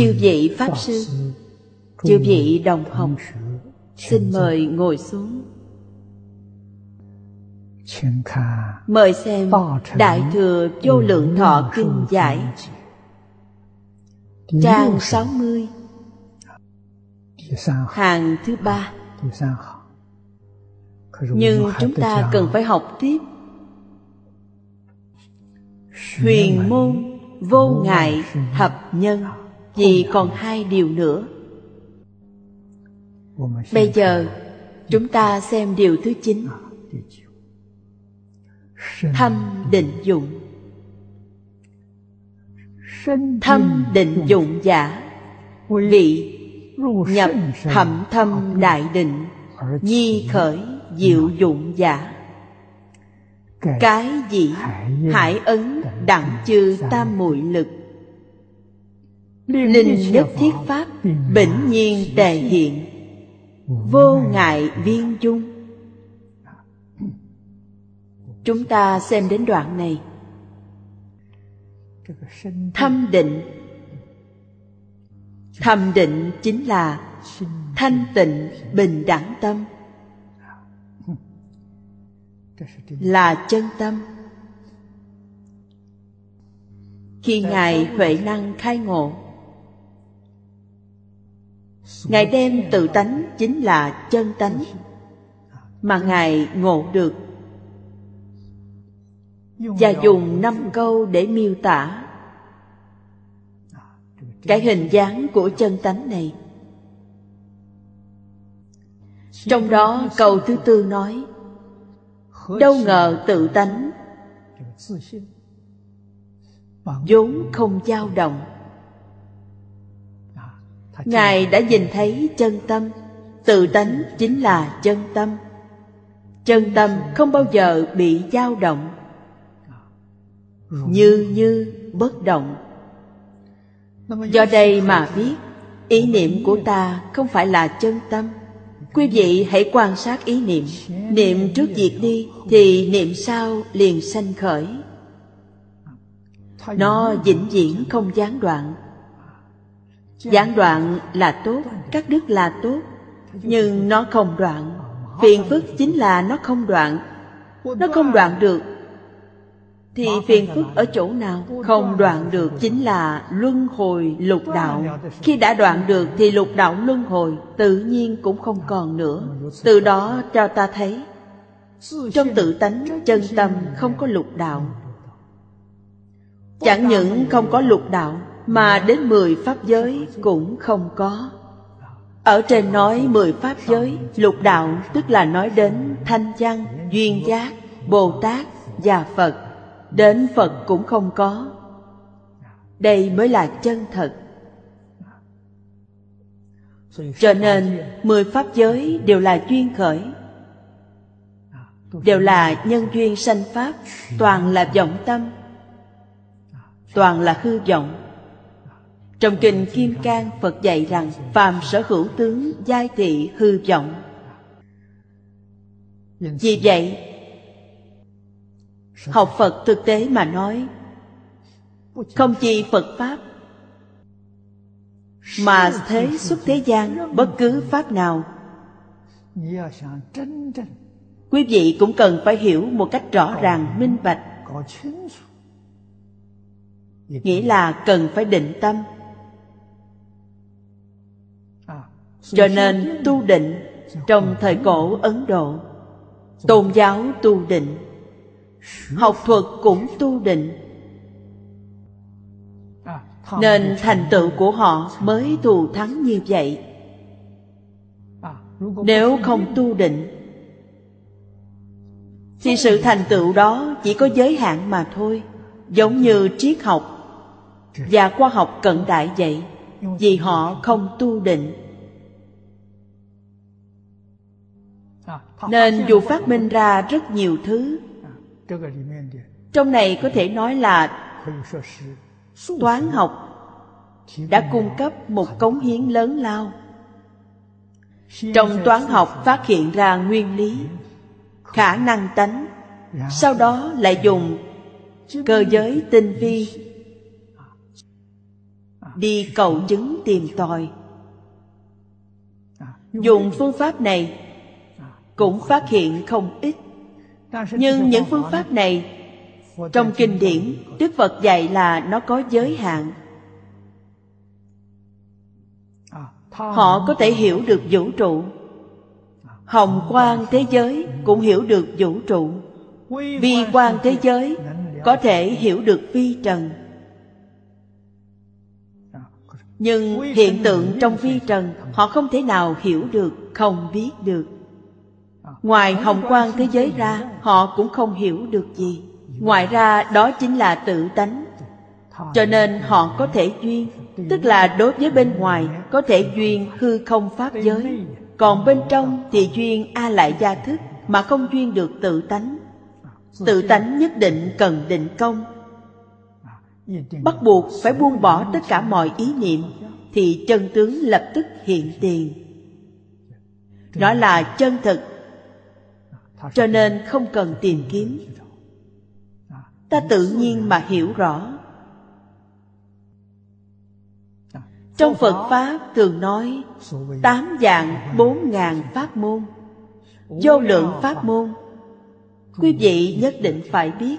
chư vị pháp sư, chư vị đồng học, xin mời ngồi xuống. Mời xem đại thừa vô lượng thọ kinh giải, trang 60 hàng thứ ba. Nhưng chúng ta cần phải học tiếp. Huyền môn vô ngại thập nhân vì còn hai điều nữa. Bây giờ, chúng ta xem điều thứ chín. Thâm định dụng. Thâm định dụng giả. Vị nhập thậm thâm đại định. Nhi khởi diệu dụng giả. Cái gì? Hải ấn đặng chư tam muội lực linh nhất thiết pháp bỉnh nhiên tề hiện, vô ngại viên dung. Chúng ta xem đến đoạn này. Thâm định. Thâm định chính là thanh tịnh bình đẳng tâm. Là chân tâm. Khi ngài huệ năng khai ngộ ngài đem tự tánh chính là chân tánh, mà ngài ngộ được. Và dùng năm câu để miêu tả cái hình dáng của chân tánh này. Trong đó câu thứ tư nói, đâu ngờ tự tánh vốn không dao động ngài đã nhìn thấy chân tâm. Tự tánh chính là chân tâm. Chân tâm không bao giờ bị dao động, như như bất động. Do đây mà biết, ý niệm của ta không phải là chân tâm. Quý vị hãy quan sát ý niệm. Niệm trước diệt đi thì niệm sau liền sanh khởi. Nó vĩnh viễn không gián đoạn gián đoạn là tốt, cắt đứt là tốt, nhưng nó không đoạn. Phiền phức chính là nó không đoạn. Nó không đoạn được, thì phiền phức ở chỗ nào? Không đoạn được chính là luân hồi lục đạo. Khi đã đoạn được thì lục đạo luân hồi tự nhiên cũng không còn nữa. Từ đó cho ta thấy, trong tự tánh, chân tâm không có lục đạo. Chẳng những không có lục đạo mà đến mười pháp giới cũng không có. Ở trên nói mười pháp giới, lục đạo, tức là nói đến thanh văn, duyên giác, bồ tát và phật, đến phật cũng không có. Đây mới là chân thật. Cho nên mười pháp giới đều là duyên khởi, đều là nhân duyên sanh pháp, toàn là vọng tâm, toàn là hư vọng trong kinh Kim Cang Phật dạy rằng phàm sở hữu tướng giai thị hư vọng. Vì vậy, học Phật thực tế mà nói, không chỉ Phật Pháp, mà thế xuất thế gian bất cứ Pháp nào. Quý vị cũng cần phải hiểu một cách rõ ràng, minh bạch. Nghĩa là cần phải định tâm cho nên tu định trong thời cổ ấn độ. Tôn giáo tu định. Học thuật cũng tu định. Nên thành tựu của họ mới thù thắng như vậy. Nếu không tu định, thì sự thành tựu đó chỉ có giới hạn mà thôi, giống như triết học và khoa học cận đại vậy, vì họ không tu định. Nên dù phát minh ra rất nhiều thứ. Trong này có thể nói là toán học đã cung cấp một cống hiến lớn lao. Trong toán học phát hiện ra nguyên lý khả năng tánh sau đó lại dùng cơ giới tinh vi đi cầu chứng tìm tòi. Dùng phương pháp này cũng phát hiện không ít. Nhưng những phương pháp này, trong kinh điển, đức phật dạy là nó có giới hạn. Họ có thể hiểu được vũ trụ. Hồng quang thế giới cũng hiểu được vũ trụ. Vi quan thế giới có thể hiểu được vi trần. Nhưng hiện tượng trong vi trần, họ không thể nào hiểu được, không biết được ngoài hồng quang thế giới ra, họ cũng không hiểu được gì. Ngoài ra, đó chính là tự tánh. Cho nên họ có thể duyên, tức là đối với bên ngoài có thể duyên hư không pháp giới. Còn bên trong thì duyên a lại gia thức mà không duyên được tự tánh. Tự tánh nhất định cần định công. Bắt buộc phải buông bỏ tất cả mọi ý niệm, thì chân tướng lập tức hiện tiền. Đó là chân thực cho nên không cần tìm kiếm. Ta tự nhiên mà hiểu rõ. Trong phật pháp thường nói tám dạng bốn ngàn pháp môn. Vô lượng pháp môn, quý vị nhất định phải biết.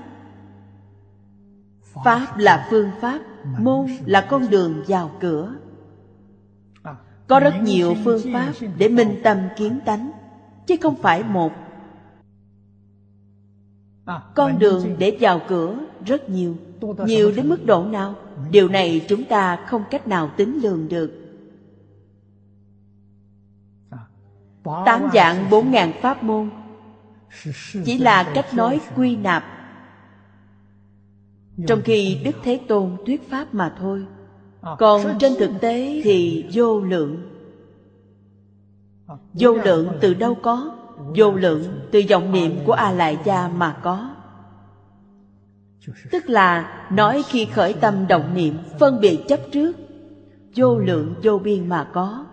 Pháp là phương pháp, môn là con đường vào cửa. Có rất nhiều phương pháp để minh tâm kiến tánh, chứ không phải một con đường để vào cửa rất nhiều. Nhiều đến mức độ nào? Điều này chúng ta không cách nào tính lường được. Tám dạng bốn ngàn pháp môn. chỉ là cách nói quy nạp. Trong khi đức thế tôn thuyết pháp mà thôi. Còn trên thực tế thì vô lượng. Vô lượng từ đâu có vô lượng từ vọng niệm của a lại gia mà có. Tức là nói khi khởi tâm động niệm, phân biệt chấp trước, vô lượng vô biên mà có.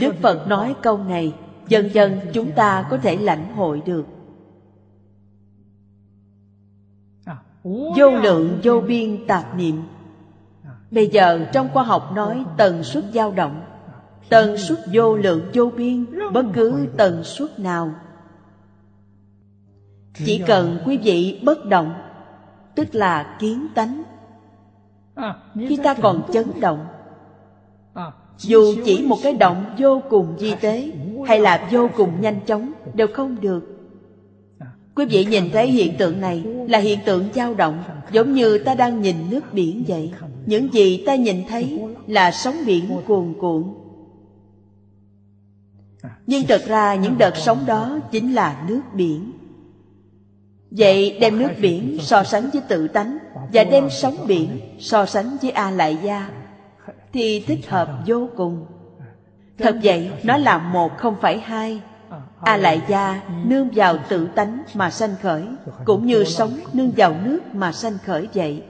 Đức phật nói câu này, dần dần chúng ta có thể lãnh hội được. Vô lượng vô biên tạp niệm. Bây giờ trong khoa học nói tần suất dao động tần suất vô lượng vô biên, bất cứ tần suất nào. Chỉ cần quý vị bất động, tức là kiến tánh, khi ta còn chấn động, dù chỉ một cái động vô cùng di tế hay là vô cùng nhanh chóng, đều không được. Quý vị nhìn thấy hiện tượng này là hiện tượng dao động, giống như ta đang nhìn nước biển vậy. Những gì ta nhìn thấy là sóng biển cuồn cuộn nhưng thật ra những đợt sóng đó chính là nước biển. Vậy đem nước biển so sánh với tự tánh và đem sóng biển so sánh với a lại gia thì thích hợp vô cùng. Thật vậy, nó là một không phải hai. A lại gia nương vào tự tánh mà sanh khởi, cũng như sống nương vào nước mà sanh khởi vậy.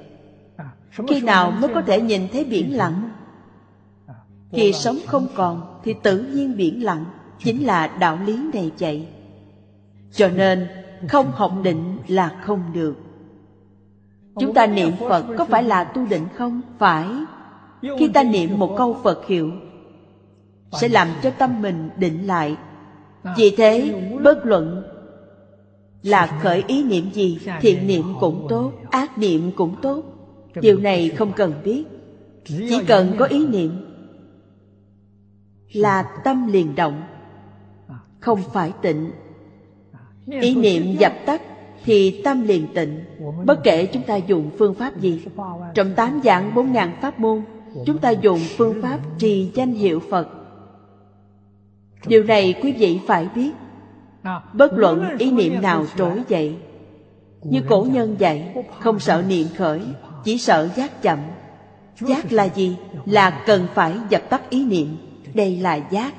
Khi nào mới có thể nhìn thấy biển lặng? Khi sống không còn thì tự nhiên biển lặng chính là đạo lý này vậy. Cho nên, không học định là không được. Chúng ta niệm phật có phải là tu định không? Phải. Khi ta niệm một câu phật hiệu, sẽ làm cho tâm mình định lại. Vì thế, bất luận là khởi ý niệm gì, thiện niệm cũng tốt, ác niệm cũng tốt. Điều này không cần biết. Chỉ cần có ý niệm là tâm liền động không phải tịnh. Ý niệm dập tắt thì tâm liền tịnh. Bất kể chúng ta dùng phương pháp gì trong tám dạng bốn ngàn pháp môn chúng ta dùng phương pháp trì danh hiệu phật. Điều này quý vị phải biết. Bất luận ý niệm nào trỗi dậy như cổ nhân dạy không sợ niệm khởi chỉ sợ giác chậm. Giác là gì? Là cần phải dập tắt ý niệm. Đây là giác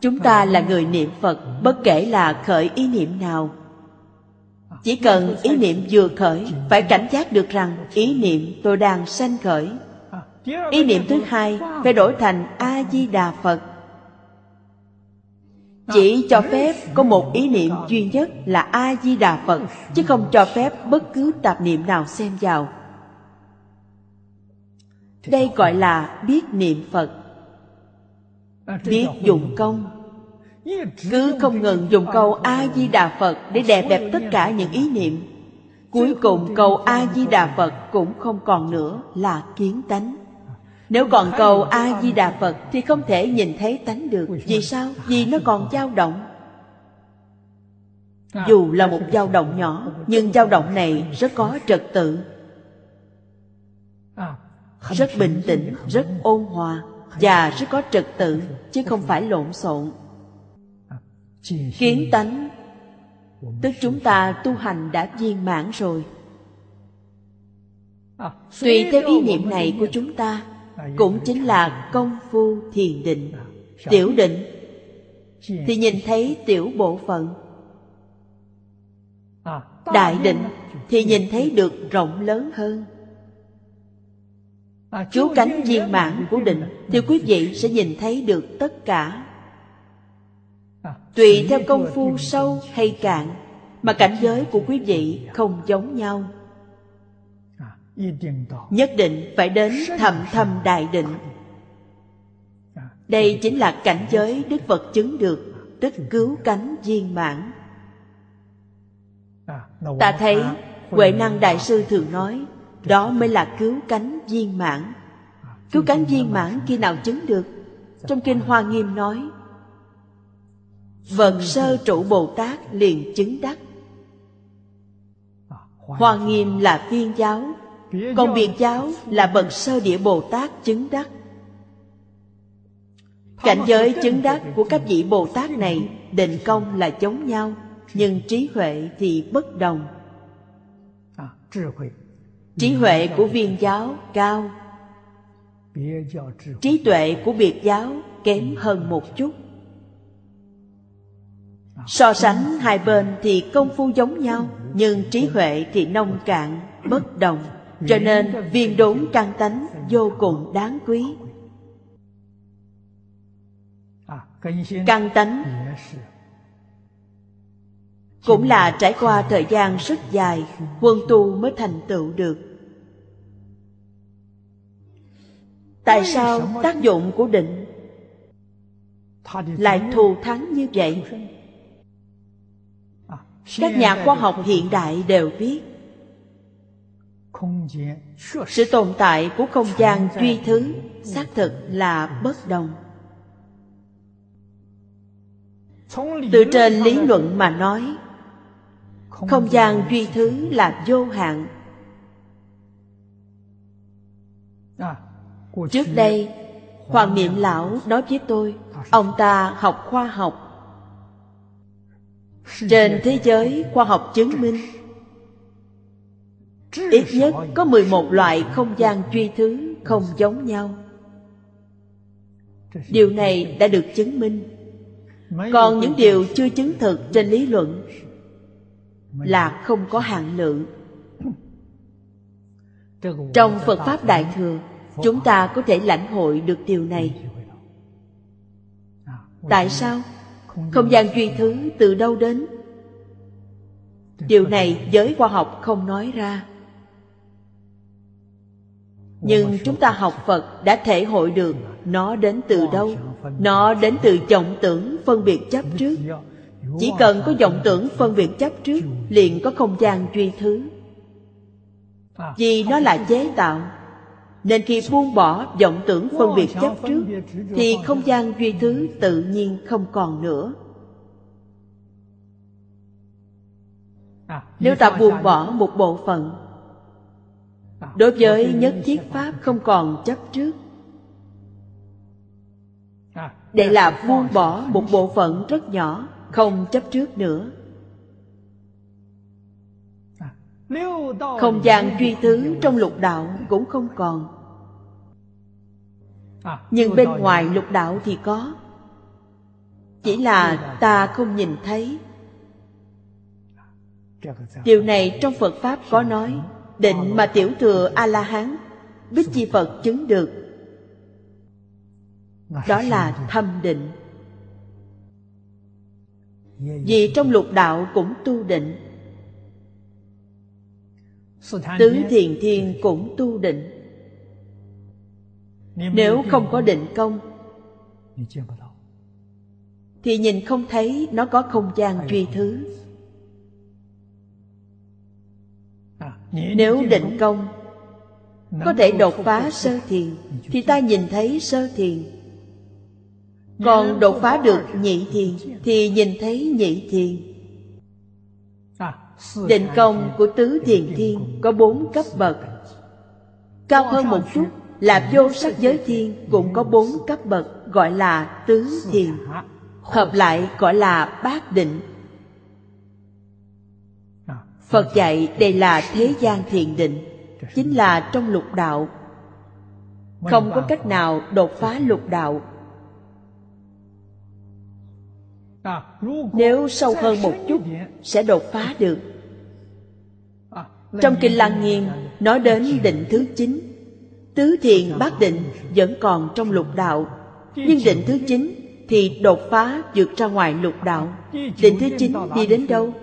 chúng ta là người niệm phật, bất kể là khởi ý niệm nào. Chỉ cần ý niệm vừa khởi, phải cảnh giác được rằng ý niệm tôi đang sanh khởi. Ý niệm thứ hai phải đổi thành a di đà phật. Chỉ cho phép có một ý niệm duy nhất là a di đà phật, chứ không cho phép bất cứ tạp niệm nào xem vào. Đây gọi là biết niệm phật biết dụng công. Cứ không ngừng dùng câu a di đà phật để đè bẹp tất cả những ý niệm. Cuối cùng câu a di đà phật cũng không còn nữa là kiến tánh. Nếu còn cầu a di đà phật thì không thể nhìn thấy tánh được. Vì sao? Vì nó còn dao động. Dù là một dao động nhỏ nhưng dao động này rất có trật tự. Rất bình tĩnh rất ôn hòa và rất có trật tự, chứ không phải lộn xộn. Kiến tánh, tức chúng ta tu hành đã viên mãn rồi. Tùy theo ý niệm này của chúng ta, cũng chính là công phu thiền định, tiểu định. Thì nhìn thấy tiểu bộ phận, đại định, thì nhìn thấy được rộng lớn hơn chú cánh viên mãn của định thì quý vị sẽ nhìn thấy được tất cả. Tùy theo công phu sâu hay cạn mà cảnh giới của quý vị không giống nhau. Nhất định phải đến thầm thầm đại định. Đây chính là cảnh giới đức phật chứng được tức cứu cánh viên mãn. Ta thấy huệ năng đại sư thường nói đó mới là cứu cánh viên mãn. Cứu cánh viên mãn khi nào chứng được? Trong kinh hoa nghiêm nói vật sơ trụ bồ tát liền chứng đắc. Hoa nghiêm là viên giáo, còn biệt giáo là bậc sơ địa bồ tát chứng đắc. Cảnh giới chứng đắc của các vị bồ tát này định công là giống nhau, nhưng trí huệ thì bất đồng trí huệ của viên giáo cao. Trí tuệ của biệt giáo kém hơn một chút. So sánh hai bên thì công phu giống nhau, nhưng trí huệ thì nông cạn, bất đồng. Cho nên viên đốn căn tánh vô cùng đáng quý. Căn tánh cũng là trải qua thời gian rất dài, quân tu mới thành tựu được. Tại sao tác dụng của định lại thù thắng như vậy? Các nhà khoa học hiện đại đều biết, sự tồn tại của không gian duy thứ xác thực là bất đồng. Từ trên lý luận mà nói không gian duy thứ là vô hạn. Trước đây, hoàng niệm lão nói với tôi, ông ta học khoa học. Trên thế giới khoa học chứng minh, Ít nhất có 11 loại không gian duy thứ không giống nhau. Điều này đã được chứng minh. Còn những điều chưa chứng thực trên lý luận là không có hạn lượng. Trong Phật Pháp Đại Thừa Chúng ta có thể lãnh hội được điều này. Tại sao? Không gian duy thứ từ đâu đến? Điều này giới khoa học không nói ra. Nhưng chúng ta học phật đã thể hội được nó đến từ đâu? Nó đến từ vọng tưởng phân biệt chấp trước chỉ cần có vọng tưởng phân biệt chấp trước liền có không gian duy thứ. Vì nó là chế tạo nên khi buông bỏ vọng tưởng phân biệt chấp trước thì không gian duy thứ tự nhiên không còn nữa. Nếu ta buông bỏ một bộ phận đối với nhất thiết pháp không còn chấp trước. Đây là buông bỏ một bộ phận rất nhỏ không chấp trước nữa. Không gian duy thứ trong lục đạo cũng không còn. Nhưng bên ngoài lục đạo thì có. Chỉ là ta không nhìn thấy. Điều này trong phật pháp có nói định mà tiểu thừa a la hán bích chi phật chứng được. Đó là thâm định vì trong lục đạo cũng tu định. tứ thiền thiên cũng tu định. Nếu không có định công thì nhìn không thấy nó có không gian truy thứ. Nếu định công có thể đột phá sơ thiền thì ta nhìn thấy sơ thiền còn đột phá được nhị thiền thì nhìn thấy nhị thiền. Định công của tứ thiền thiên có bốn cấp bậc. Cao hơn một chút là vô sắc giới thiên cũng có bốn cấp bậc, gọi là tứ thiền. Hợp lại gọi là bát định. Phật dạy đây là thế gian thiền định, chính là trong lục đạo. Không có cách nào đột phá lục đạo. Nếu sâu hơn một chút, sẽ đột phá được. Trong kinh lăng nghiêm nói đến định thứ chín, tứ thiền bát định vẫn còn trong lục đạo. Nhưng định thứ chín thì đột phá vượt ra ngoài lục đạo. Định thứ chín đi đến đâu?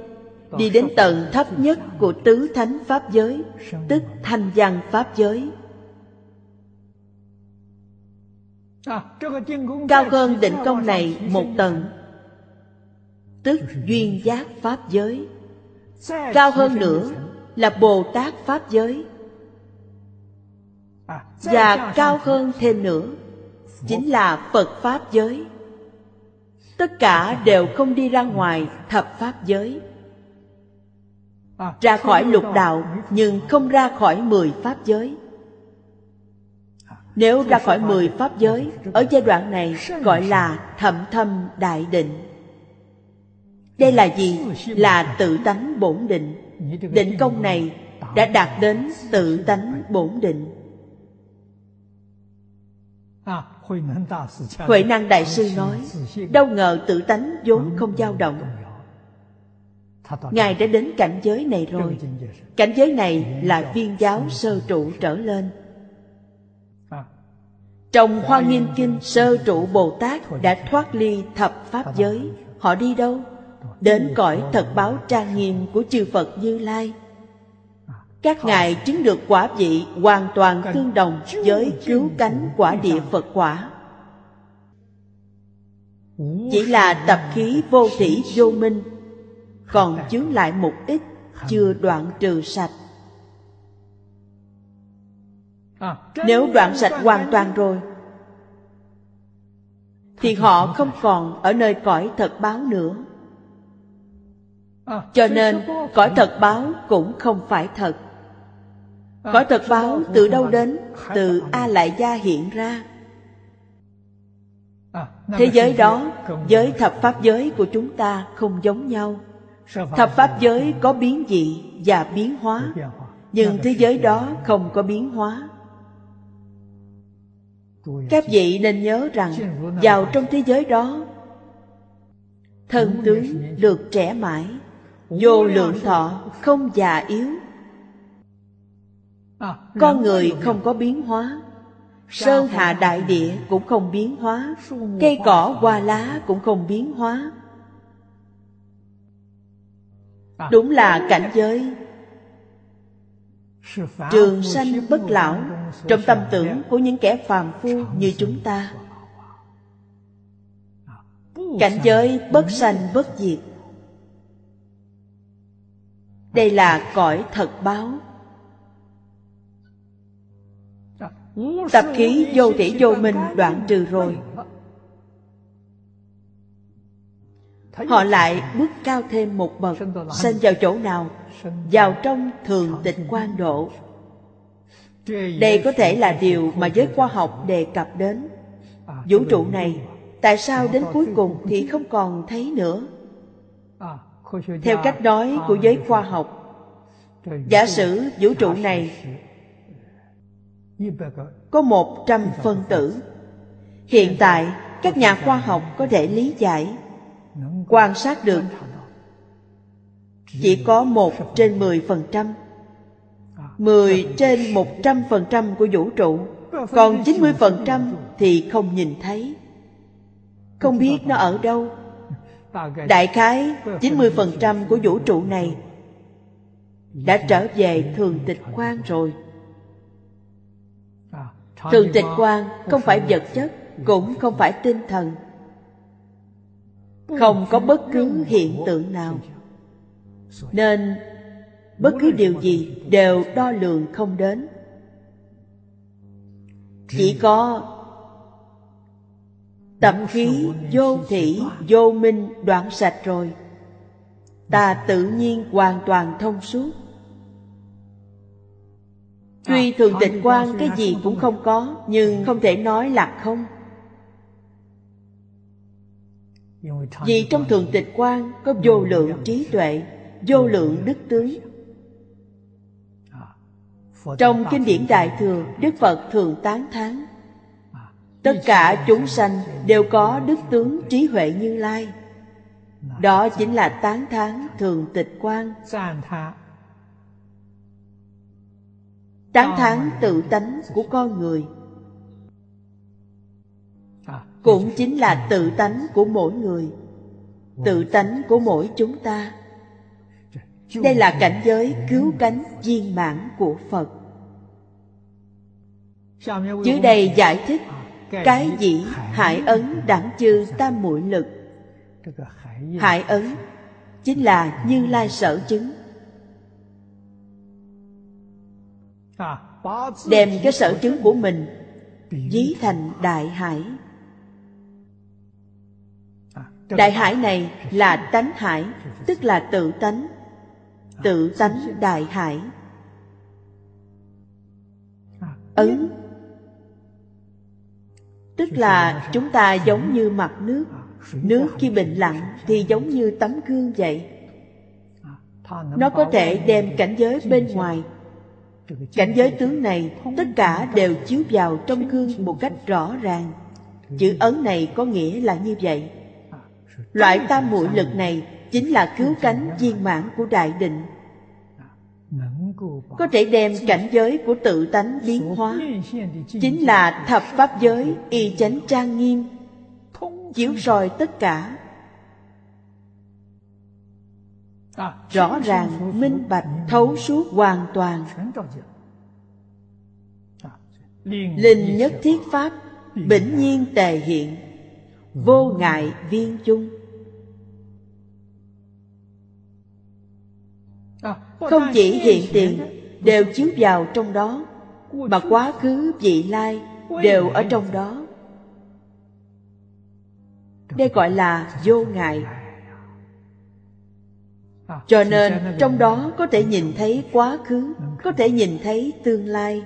Đi đến tầng thấp nhất của tứ thánh pháp giới, tức thanh văn pháp giới. Cao hơn định công này một tầng tức duyên giác pháp giới. Cao hơn nữa là bồ tát pháp giới. Và cao hơn thêm nữa chính là phật pháp giới. Tất cả đều không đi ra ngoài thập pháp giới. Ra khỏi lục đạo nhưng không ra khỏi mười pháp giới. Nếu ra khỏi mười pháp giới, ở giai đoạn này gọi là thậm thâm đại định đây là gì? Là tự tánh bổn định. Định công này đã đạt đến tự tánh bổn định. Huệ năng đại sư nói, đâu ngờ tự tánh vốn không dao động. Ngài đã đến cảnh giới này rồi. Cảnh giới này là viên giáo sơ trụ trở lên. Trong Hoa Nghiêm Kinh, Sơ trụ Bồ Tát đã thoát ly thập Pháp giới. Họ đi đâu? Đến cõi thật báo trang nghiêm của chư Phật Như Lai. Các ngài chứng được quả vị hoàn toàn tương đồng với cứu cánh quả địa Phật quả. Chỉ là tập khí vô thủy vô minh, Còn chướng lại một ít chưa đoạn trừ sạch. Nếu đoạn sạch hoàn toàn rồi, thì họ không còn ở nơi cõi thật báo nữa cho nên cõi thật báo cũng không phải thật. Cõi thật báo từ đâu đến? từ a lại gia hiện ra. Thế giới đó với thập pháp giới của chúng ta không giống nhau. Thập pháp giới có biến dị và biến hóa nhưng thế giới đó không có biến hóa. Các vị nên nhớ rằng vào trong thế giới đó thân tướng được trẻ mãi vô lượng thọ không già yếu. Con người không có biến hóa. Sơn hạ đại địa cũng không biến hóa. Cây cỏ hoa lá cũng không biến hóa. Đúng là cảnh giới. Trường sanh bất lão trong tâm tưởng của những kẻ phàm phu như chúng ta. cảnh giới bất sanh bất diệt đây là cõi thật báo. Tập khí vô thể vô minh đoạn trừ rồi. Họ lại bước cao thêm một bậc sinh vào chỗ nào? Vào trong thường tịch quan độ. Đây có thể là điều mà giới khoa học đề cập đến. Vũ trụ này, tại sao đến cuối cùng thì không còn thấy nữa? Theo cách nói của giới khoa học, giả sử vũ trụ này có một trăm phân tử. Hiện tại, các nhà khoa học có thể lý giải, quan sát được chỉ có một trên mười phần trăm. Mười trên một trăm phần trăm của vũ trụ, còn chín mươi phần trăm thì không nhìn thấy. Không biết nó ở đâu đại khái chín mươi phần trăm của vũ trụ này đã trở về thường tịch quan rồi. Thường tịch quan không phải vật chất, cũng không phải tinh thần. Không có bất cứ hiện tượng nào. Nên bất cứ điều gì đều đo lường không đến. Chỉ có tập khí vô thị vô minh đoạn sạch rồi. Ta tự nhiên hoàn toàn thông suốt. Tuy thường tịch quan cái gì cũng không có nhưng không thể nói là không. Vì trong thường tịch quan có vô lượng trí tuệ vô lượng đức tướng trong kinh điển đại thừa đức phật thường tán thán tất cả chúng sanh đều có đức tướng trí huệ như lai. Đó chính là tán thán thường tịch quan tán thán tự tánh của con người. Cũng chính là tự tánh của mỗi người. Tự tánh của mỗi chúng ta. Đây là cảnh giới cứu cánh viên mãn của phật. Dưới đây giải thích cái gì? Hải ấn đẳng chư tam muội lực. Hải ấn chính là như lai sở chứng. Đem cái sở chứng của mình ví thành đại hải. Đại hải này là tánh hải, tức là tự tánh. Tự tánh đại hải. Ấn tức là chúng ta giống như mặt nước. Nước khi bình lặng thì giống như tấm gương vậy. Nó có thể đem cảnh giới bên ngoài. Cảnh giới tướng này, tất cả đều chiếu vào trong gương một cách rõ ràng. Chữ ấn này có nghĩa là như vậy. Loại tam muội lực này chính là cứu cánh viên mãn của đại định có thể đem cảnh giới của tự tánh biến hóa. Chính là thập pháp giới y chánh trang nghiêm, chiếu soi tất cả. Rõ ràng, minh bạch, thấu suốt hoàn toàn. Linh nhất thiết pháp, bỉnh nhiên tề hiện, vô ngại viên chung. Không chỉ hiện tiền đều chiếu vào trong đó mà quá khứ vị lai đều ở trong đó. Đây gọi là vô ngại. Cho nên trong đó có thể nhìn thấy quá khứ có thể nhìn thấy tương lai.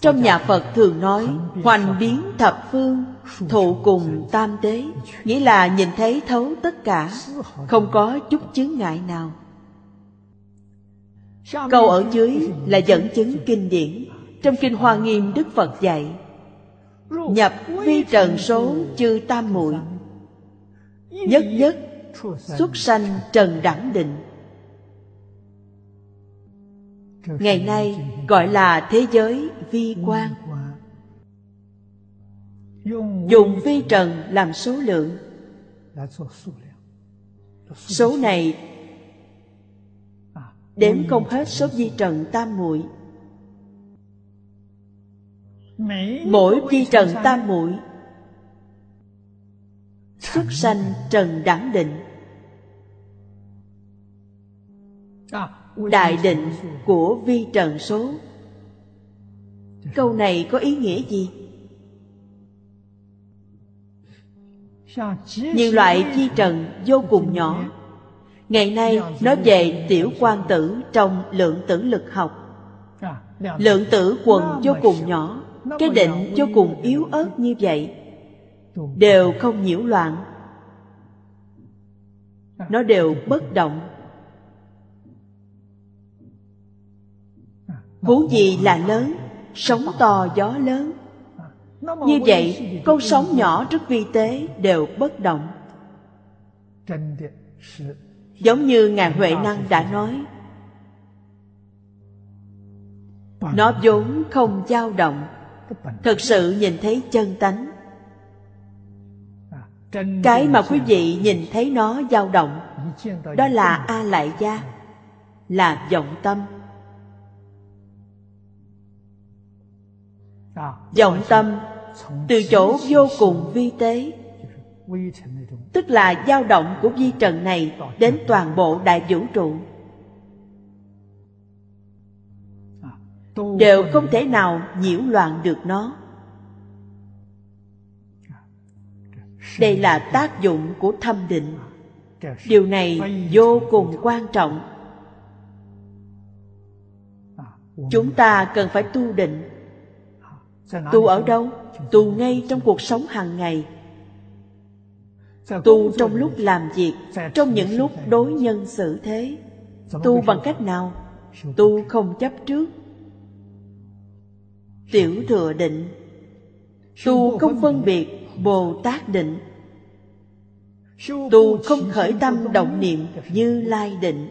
Trong nhà phật thường nói hoành biến thập phương thụ cùng tam tế nghĩa là nhìn thấy thấu tất cả, không có chút chướng ngại nào. Câu ở dưới là dẫn chứng kinh điển. Trong kinh hoa nghiêm, đức phật dạy, nhập vi trần số chư tam muội, nhất nhất xuất sanh trần đẳng định. Ngày nay gọi là thế giới vi quan dùng vi trần làm số lượng. Số này đếm không hết số vi trần tam muội. Mỗi vi trần tam muội xuất sanh trần đẳng định. Đại định của vi trần số. Câu này có ý nghĩa gì? Nhiều loại chi trần vô cùng nhỏ. Ngày nay, nói về tiểu quan tử trong lượng tử lực học. Lượng tử quần vô cùng nhỏ. Cái định vô cùng yếu ớt như vậy. Đều không nhiễu loạn. Nó đều bất động. Huống gì là lớn? Sóng to gió lớn như vậy con sóng nhỏ rất vi tế đều bất động. Giống như ngài huệ năng đã nói. Nó vốn không dao động. thực sự nhìn thấy chân tánh. Cái mà quý vị nhìn thấy nó dao động đó là a lại gia là vọng tâm vọng tâm từ chỗ vô cùng vi tế. Tức là dao động của vi trần này đến toàn bộ đại vũ trụ. Đều không thể nào nhiễu loạn được nó. Đây là tác dụng của thâm định. Điều này vô cùng quan trọng. Chúng ta cần phải tu định tu ở đâu? Tu ngay trong cuộc sống hàng ngày. Tu trong lúc làm việc trong những lúc đối nhân xử thế. Tu bằng cách nào? Tu không chấp trước. Tiểu thừa định. Tu không phân biệt bồ tát định. Tu không khởi tâm động niệm như lai định.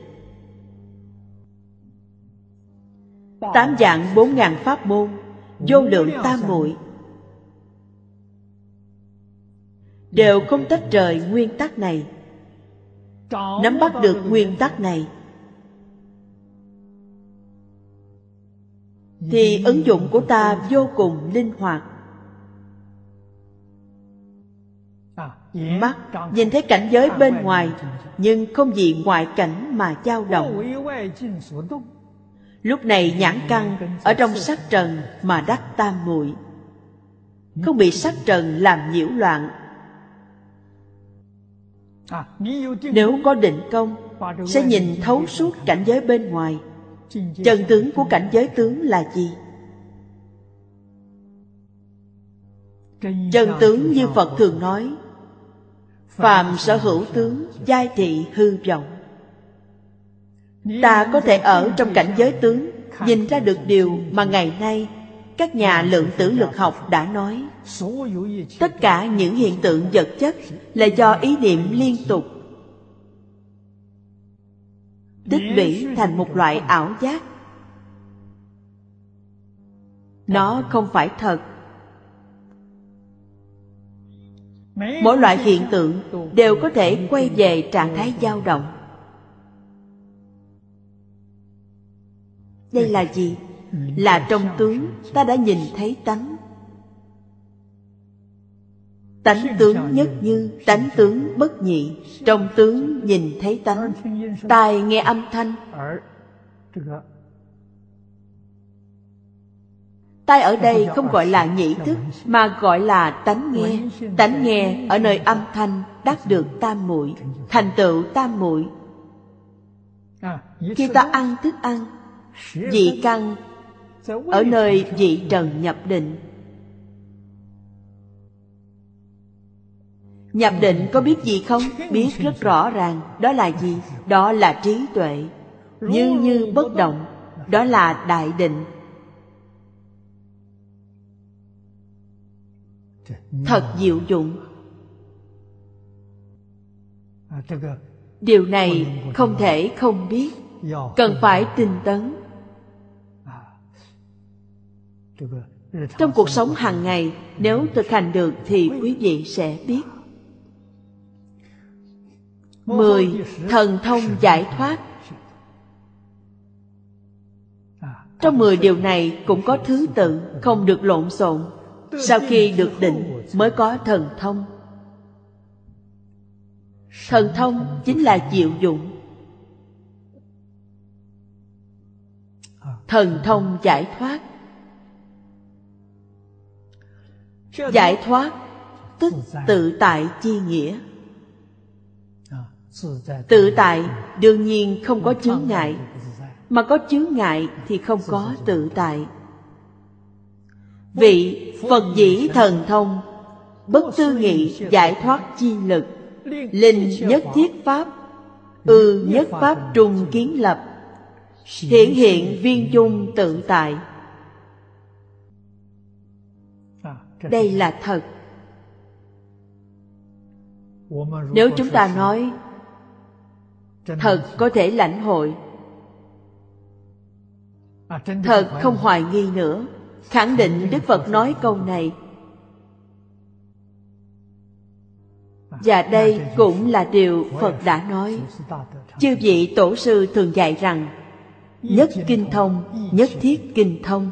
Tám dạng bốn ngàn pháp môn vô lượng tam muội. Đều không tách rời nguyên tắc này. Nắm bắt được nguyên tắc này. Thì ứng dụng của ta vô cùng linh hoạt. Mắt nhìn thấy cảnh giới bên ngoài, nhưng không vì ngoại cảnh mà dao động lúc này nhãn căn ở trong sắc trần mà đắc tam muội. Không bị sắc trần làm nhiễu loạn. Nếu có định công, sẽ nhìn thấu suốt cảnh giới bên ngoài. Chân tướng của cảnh giới tướng là gì? Chân tướng như phật thường nói, phàm sở hữu tướng, giai thị hư vọng ta có thể ở trong cảnh giới tướng, nhìn ra được điều mà ngày nay các nhà lượng tử lực học đã nói. Tất cả những hiện tượng vật chất là do ý niệm liên tục tích lũy thành một loại ảo giác. Nó không phải thật. Mỗi loại hiện tượng đều có thể quay về trạng thái dao động. Đây là gì? Là trong tướng, ta đã nhìn thấy tánh. Tánh tướng nhất như tánh tướng bất nhị, trong tướng nhìn thấy tánh. Tai nghe âm thanh. Tai ở đây không gọi là nhĩ thức, mà gọi là tánh nghe. Tánh nghe ở nơi âm thanh đắc được tam muội, thành tựu tam muội. Khi ta ăn thức ăn vị căn ở nơi vị trần nhập định. Nhập định có biết gì không? Biết rất rõ ràng, đó là gì? Đó là trí tuệ. Như như bất động, đó là đại định. Thật diệu dụng. Điều này không thể không biết. Cần phải tinh tấn trong cuộc sống hàng ngày, nếu thực hành được thì quý vị sẽ biết. Mười thần thông giải thoát. Trong mười điều này cũng có thứ tự không được lộn xộn. Sau khi được định mới có thần thông. Thần thông chính là diệu dụng. Thần thông giải thoát. Giải thoát, tức tự tại chi nghĩa. Tự tại đương nhiên không có chướng ngại, mà có chướng ngại thì không có tự tại. Vị phật dĩ thần thông, bất tư nghị giải thoát chi lực, linh nhất thiết pháp, ư ừ nhất pháp trùng kiến lập hiện hiện viên dung tự tại. Đây là thật. Nếu chúng ta nói, thật có thể lãnh hội, thật không hoài nghi nữa. Khẳng định đức phật nói câu này. Và đây cũng là điều phật đã nói. Chư vị tổ sư thường dạy rằng, nhất kinh thông, nhất thiết kinh thông.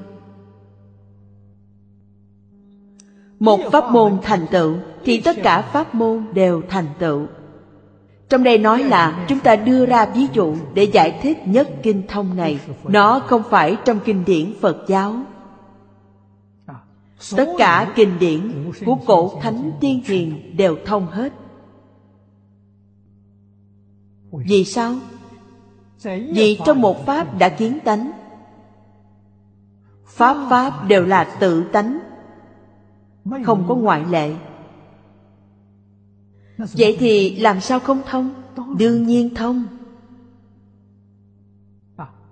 Một pháp môn thành tựu, thì tất cả pháp môn đều thành tựu. Trong đây nói là chúng ta đưa ra ví dụ để giải thích nhất kinh thông này. Nó không phải trong kinh điển phật giáo. Tất cả kinh điển của cổ thánh tiên hiền đều thông hết. Vì sao? Vì trong một pháp đã kiến tánh. Pháp pháp đều là tự tánh không có ngoại lệ. Vậy thì làm sao không thông? Đương nhiên thông.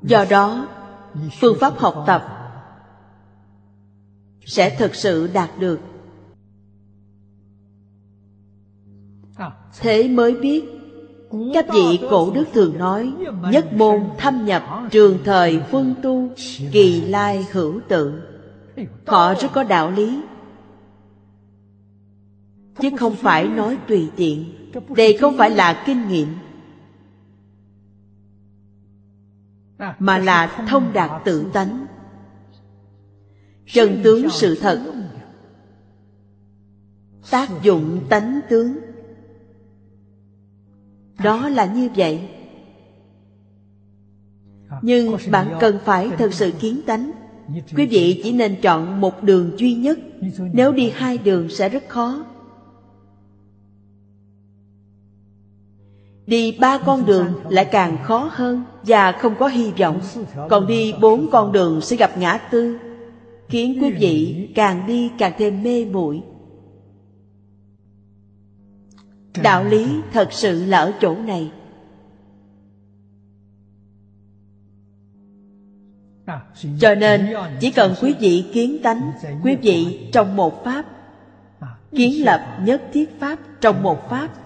Do đó, phương pháp học tập sẽ thực sự đạt được. Thế mới biết, các vị cổ đức thường nói, nhất môn thâm nhập trường thời phương tu, kỳ lai hữu tự. Họ rất có đạo lý chứ không phải nói tùy tiện. Đây không phải là kinh nghiệm, mà là thông đạt tự tánh. Trần tướng sự thật. Tác dụng tánh tướng. Đó là như vậy. Nhưng bạn cần phải thực sự kiến tánh. Quý vị chỉ nên chọn một đường duy nhất. Nếu đi hai đường sẽ rất khó. Đi ba con đường lại càng khó hơn Và không có hy vọng. Còn đi bốn con đường sẽ gặp ngã tư, Khiến quý vị càng đi càng thêm mê muội. Đạo lý thật sự là ở chỗ này. Cho nên, chỉ cần quý vị kiến tánh, Quý vị trong một pháp, Kiến lập nhất thiết pháp trong một pháp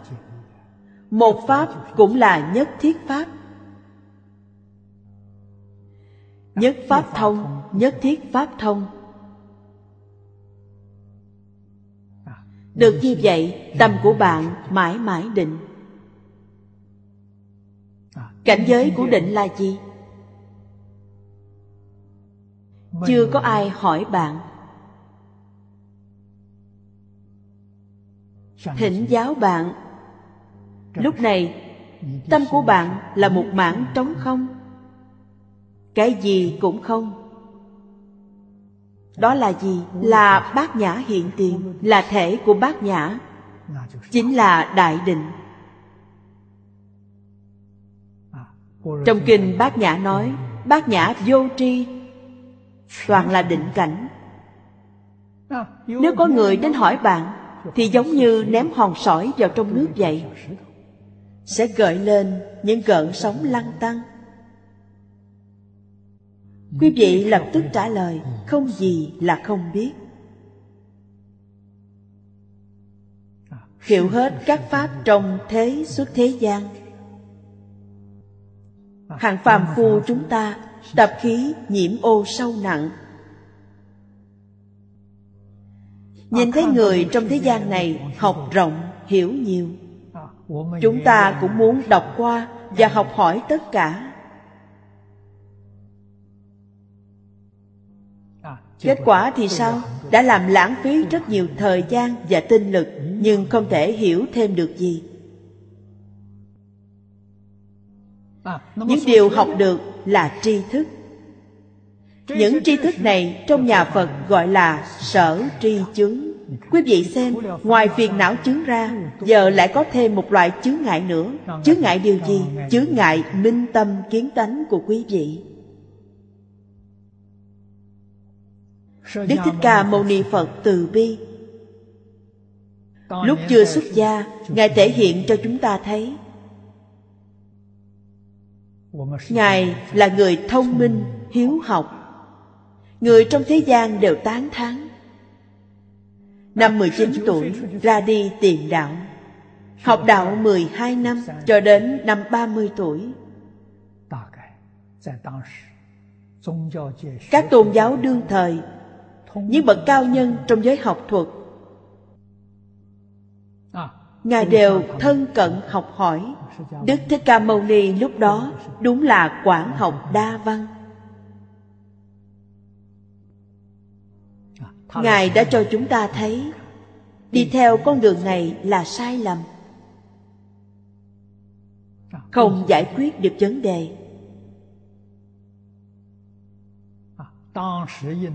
một pháp cũng là nhất thiết pháp. Nhất pháp thông, nhất thiết pháp thông. Được như vậy, tâm của bạn mãi mãi định. Cảnh giới của định là gì? Chưa có ai hỏi bạn. Thỉnh giáo bạn lúc này, tâm của bạn là một mảng trống không? Cái gì cũng không? Đó là gì? Là bát nhã hiện tiền, là thể của bát nhã, chính là đại định. Trong kinh bát nhã nói, bát nhã vô tri, toàn là định cảnh. Nếu có người đến hỏi bạn, thì giống như ném hòn sỏi vào trong nước vậy sẽ gợi lên những gợn sóng lăn tăng. Quý vị lập tức trả lời, không gì là không biết. Hiểu hết các pháp trong thế xuất thế gian. Hàng phàm phu chúng ta tập khí nhiễm ô sâu nặng. Nhìn thấy người trong thế gian này học rộng, hiểu nhiều chúng ta cũng muốn đọc qua và học hỏi tất cả. Kết quả thì sao? đã làm lãng phí rất nhiều thời gian và tinh lực nhưng không thể hiểu thêm được gì. Những điều học được là tri thức. Những tri thức này trong nhà phật gọi là sở tri chứng Quý vị xem, ngoài phiền não chứng ra, giờ lại có thêm một loại chướng ngại nữa. Chướng ngại điều gì? Chướng ngại minh tâm kiến tánh của quý vị. Đức Thích Ca Mâu Ni Phật từ bi Lúc chưa xuất gia, Ngài thể hiện cho chúng ta thấy Ngài là người thông minh, hiếu học Người trong thế gian đều tán thán Năm 19 tuổi, ra đi tìm đạo. Học đạo 12 năm, cho đến năm 30 tuổi. Các tôn giáo đương thời, Những bậc cao nhân trong giới học thuật, Ngài đều thân cận học hỏi. Đức Thích Ca Mâu Ni lúc đó đúng là quảng học đa văn. Ngài đã cho chúng ta thấy đi theo con đường này là sai lầm. Không. giải quyết được vấn đề.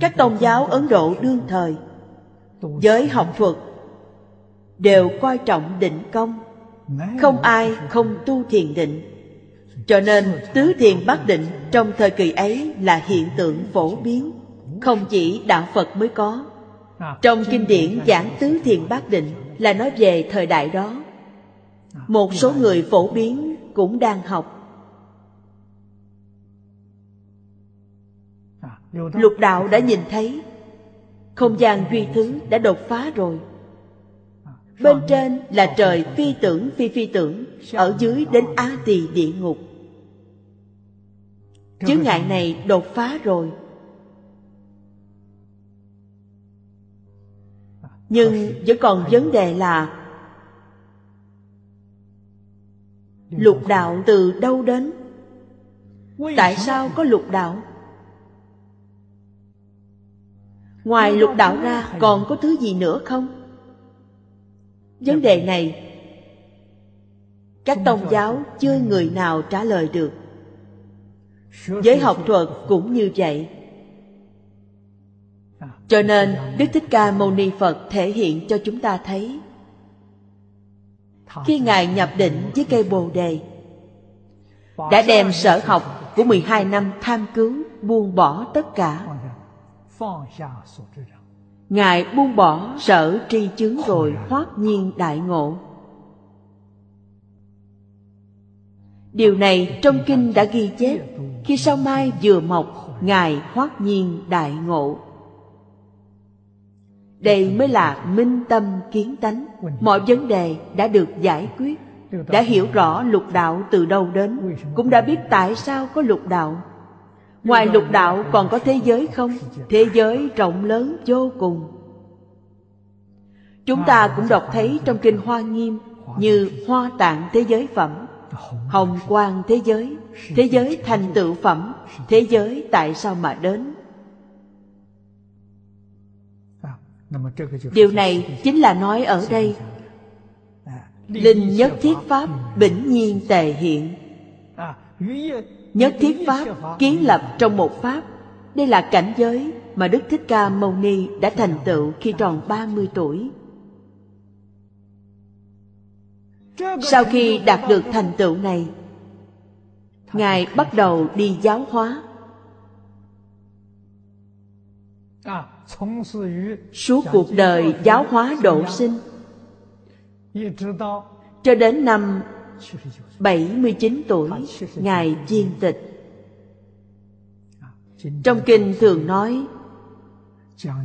Các tôn giáo ấn độ đương thời giới học thuật đều coi trọng định công. Không ai không tu thiền định. Cho nên tứ thiền bát định trong thời kỳ ấy là hiện tượng phổ biến không chỉ đạo phật mới có. Trong kinh điển giảng tứ thiền bát định là nói về thời đại đó. Một số người phổ biến cũng đang học. Lục đạo đã nhìn thấy. Không gian duy thứ đã đột phá rồi. Bên trên là trời phi tưởng, phi phi tưởng, ở dưới đến a tỳ địa ngục. Chướng ngại này đột phá rồi. Nhưng vẫn còn vấn đề là lục đạo từ đâu đến? Tại sao có lục đạo? Ngoài lục đạo ra còn có thứ gì nữa không? Vấn đề này các tôn giáo chưa người nào trả lời được. Giới học thuật cũng như vậy cho nên, đức thích ca mâu ni phật thể hiện cho chúng ta thấy. Khi ngài nhập định với cây bồ đề, đã đem sở học của 12 năm tham cứu, buông bỏ tất cả. Ngài buông bỏ sở tri chứng rồi thoát nhiên đại ngộ. Điều này trong kinh đã ghi chép khi sao mai vừa mọc, ngài thoát nhiên đại ngộ đây mới là minh tâm kiến tánh. Mọi vấn đề đã được giải quyết, đã hiểu rõ lục đạo từ đâu đến, cũng đã biết tại sao có lục đạo. Ngoài lục đạo còn có thế giới không? Thế giới rộng lớn vô cùng. Chúng ta cũng đọc thấy trong kinh hoa nghiêm như hoa tạng thế giới phẩm, hồng quang thế giới thế giới thành tựu phẩm, thế giới tại sao mà đến. Điều này chính là nói ở đây, linh nhất thiết pháp bỉnh nhiên tề hiện. Nhất thiết pháp kiến lập trong một pháp. Đây là cảnh giới mà đức thích ca mâu ni đã thành tựu khi tròn 30 tuổi. Sau khi đạt được thành tựu này, ngài bắt đầu đi giáo hóa suốt cuộc đời giáo hóa độ sinh cho đến năm 79 tuổi ngài viên tịch. Trong kinh thường nói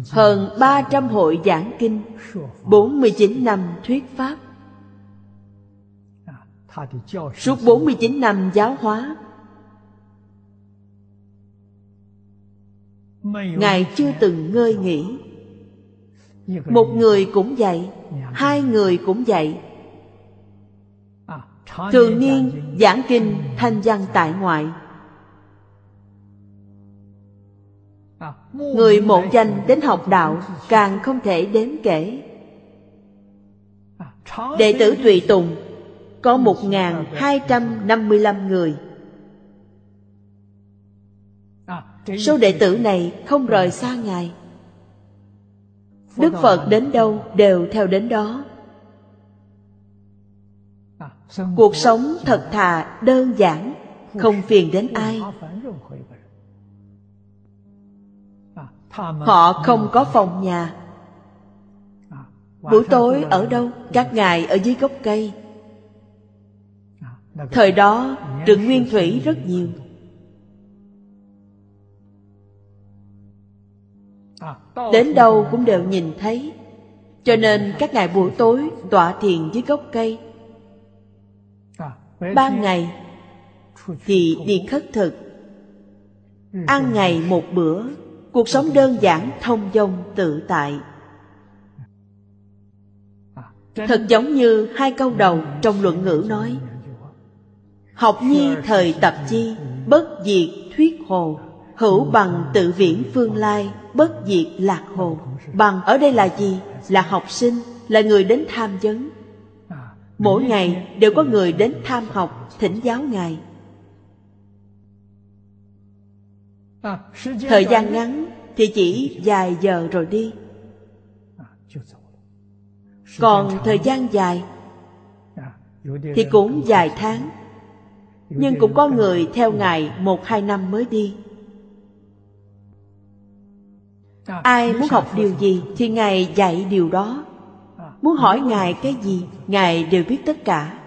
hơn 300 hội giảng kinh 49 năm thuyết pháp. Suốt 49 năm giáo hóa ngài chưa từng ngơi nghỉ. Một người cũng dạy hai người cũng dạy thường niên giảng kinh, thanh văn tại ngoại. Người mộ danh đến học đạo, càng không thể đếm kể. Đệ tử tùy tùng, có một hai trăm năm mươi lăm người. Số đệ tử này không rời xa ngài. Đức phật đến đâu đều theo đến đó. Cuộc sống thật thà, đơn giản, không phiền đến ai. Họ không có phòng nhà. Buổi tối ở đâu? Các ngài ở dưới gốc cây. Thời đó rừng nguyên thủy rất nhiều. Đến đâu cũng đều nhìn thấy. Cho nên các ngày buổi tối tọa thiền dưới gốc cây. Ban ngày thì đi khất thực. Ăn ngày một bữa cuộc sống đơn giản thông dong tự tại. Thật giống như hai câu đầu trong luận ngữ nói học nhi thời tập chi bất diệt thuyết hồ Hữu bằng tự viễn phương lai, Bất diệt lạc hồ Bằng ở đây là gì? Là học sinh, Là người đến tham vấn. Mỗi ngày đều có người đến tham học, Thỉnh giáo Ngài. Thời gian ngắn thì chỉ vài giờ rồi đi. Còn thời gian dài Thì cũng vài tháng. Nhưng cũng có người theo Ngài một hai năm mới đi. Ai muốn học điều gì thì Ngài dạy điều đó. Muốn hỏi Ngài cái gì Ngài đều biết tất cả.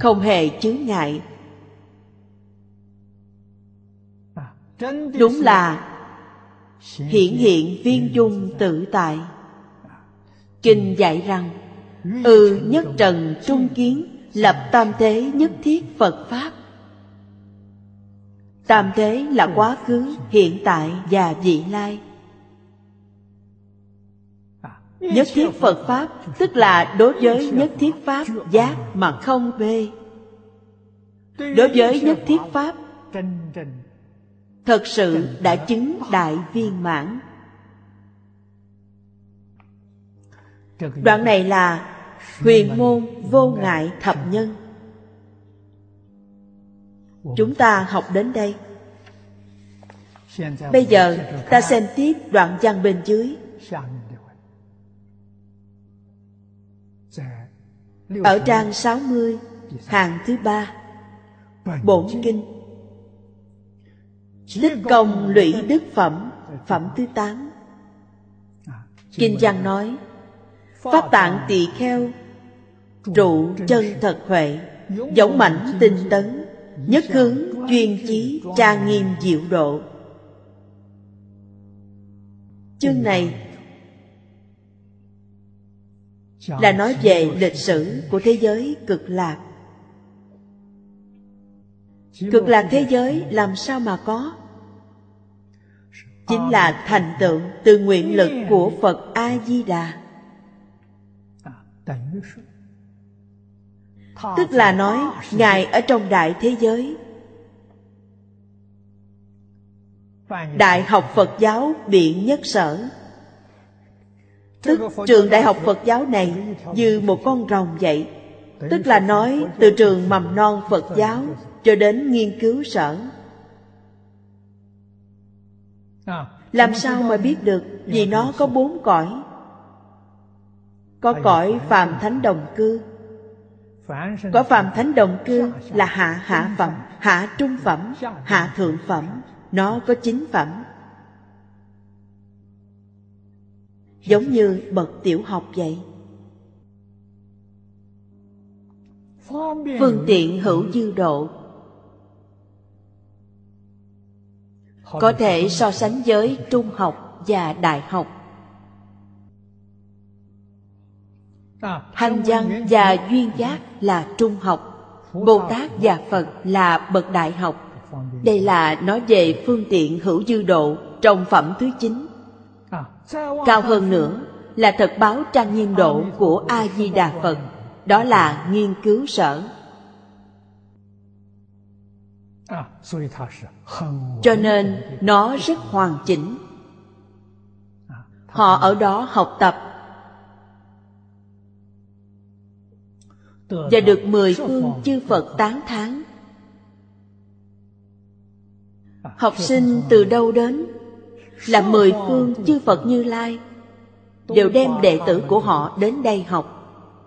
Không hề chướng ngại. Đúng là Hiển hiện viên dung tự tại. Kinh dạy rằng Ừ nhất trần trung kiến Lập tam thế nhất thiết Phật Pháp Tam thế là quá khứ, hiện tại và vị lai. Nhất thiết Phật Pháp Tức là đối với nhất thiết Pháp giác mà không mê Đối với nhất thiết Pháp Thật sự đã chứng đại viên mãn. Đoạn này là huyền môn vô ngại thập nhân. Chúng ta học đến đây. Bây giờ ta xem tiếp đoạn văn bên dưới. Ở trang 60 Hàng thứ ba, Bổn kinh. Tích công lũy đức phẩm Phẩm thứ tám. Kinh văn nói, Pháp tạng tỳ kheo, Trụ chân thật huệ Giống mảnh tinh tấn Nhất hướng chuyên chí tra nghiêm diệu độ. Chương này Là nói về lịch sử của thế giới cực lạc. Cực lạc thế giới làm sao mà có? Chính là thành tựu từ nguyện lực của Phật A-di-đà Tức là nói, Ngài ở trong đại thế giới. Đại học Phật giáo Biện Nhất Sở. Tức trường đại học Phật giáo này Như một con rồng vậy. Tức là nói, từ trường mầm non Phật giáo Cho đến nghiên cứu sở. Làm sao mà biết được Vì nó có bốn cõi? Có cõi phàm thánh đồng cư. Có phàm thánh đồng cư là hạ hạ phẩm Hạ trung phẩm Hạ thượng phẩm. Nó có chính phẩm. Giống như bậc tiểu học vậy. Phương tiện hữu dư độ. Có thể so sánh với trung học và đại học Hành văn và duyên giác là trung học, Bồ Tát và Phật là bậc đại học. Đây là nói về phương tiện hữu dư độ trong phẩm thứ chín. Cao hơn nữa là thật báo trang nghiêm độ của A-di-đà Phật, Đó là nghiên cứu sở. Cho nên nó rất hoàn chỉnh. Họ ở đó học tập Và được mười phương chư Phật tán thán. Học sinh từ đâu đến? Là mười phương chư Phật Như Lai. Đều đem đệ tử của họ đến đây học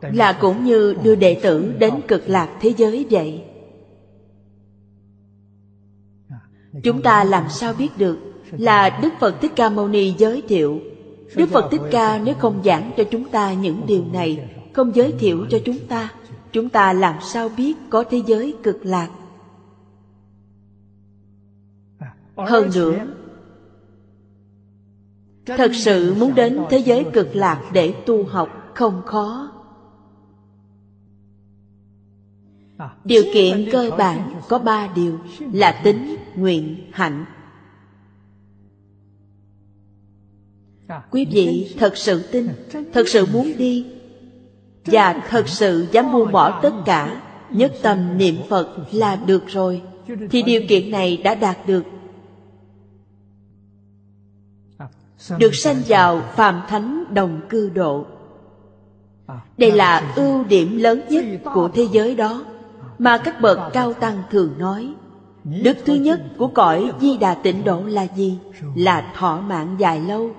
Là cũng như đưa đệ tử đến cực lạc thế giới vậy. Chúng ta làm sao biết được Là Đức Phật Thích Ca Mâu Ni giới thiệu. Đức Phật Thích Ca nếu không giảng cho chúng ta những điều này Không giới thiệu cho chúng ta Chúng ta làm sao biết có thế giới cực lạc? Hơn nữa Thật sự muốn đến thế giới cực lạc để tu học không khó. Điều kiện cơ bản có ba điều là tính, nguyện, hạnh. Quý vị thật sự tin, thật sự muốn đi và thật sự dám buông bỏ tất cả, Nhất tâm niệm Phật là được rồi. Thì điều kiện này đã đạt được. Được sanh vào phàm thánh đồng cư độ. Đây là ưu điểm lớn nhất của thế giới đó, mà các bậc cao tăng thường nói. Đức thứ nhất của cõi di đà tịnh độ là gì? Là thọ mạng dài lâu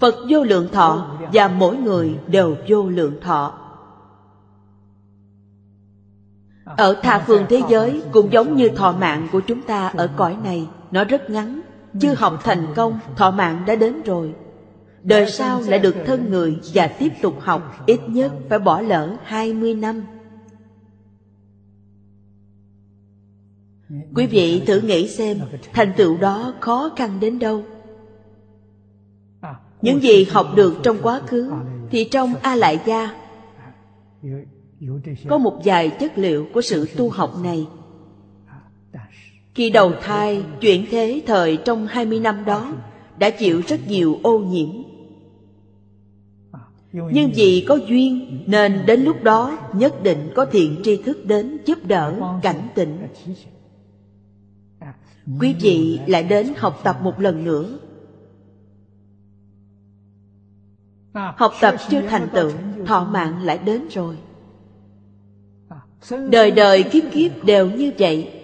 phật vô lượng thọ và mỗi người đều vô lượng thọ. Ở tha phương thế giới cũng giống như thọ mạng của chúng ta ở cõi này, nó rất ngắn, chưa học thành công, thọ mạng đã đến rồi. Đời sau lại được thân người và tiếp tục học, ít nhất phải bỏ lỡ 20 năm. Quý vị thử nghĩ xem, thành tựu đó khó khăn đến đâu? Những gì học được trong quá khứ thì trong a lại gia có một vài chất liệu của sự tu học này. Khi đầu thai chuyển thế thời trong 20 năm đó, đã chịu rất nhiều ô nhiễm. Nhưng vì có duyên nên đến lúc đó nhất định có thiện tri thức đến giúp đỡ cảnh tỉnh. Quý vị lại đến học tập một lần nữa. Học tập chưa thành tựu, thọ mạng lại đến rồi. Đời đời kiếp kiếp đều như vậy.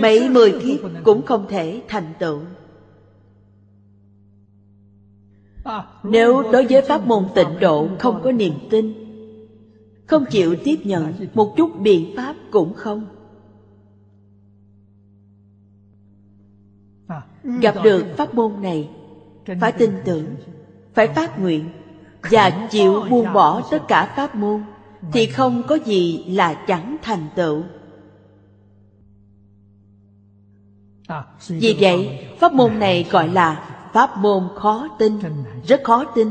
Mấy mười kiếp cũng không thể thành tựu. Nếu đối với pháp môn tịnh độ không có niềm tin, không chịu tiếp nhận một chút biện pháp cũng không. Gặp được pháp môn này phải tin tưởng phải phát nguyện và chịu buông bỏ tất cả pháp môn thì không có gì là chẳng thành tựu. Vì vậy pháp môn này gọi là pháp môn khó tin rất khó tin.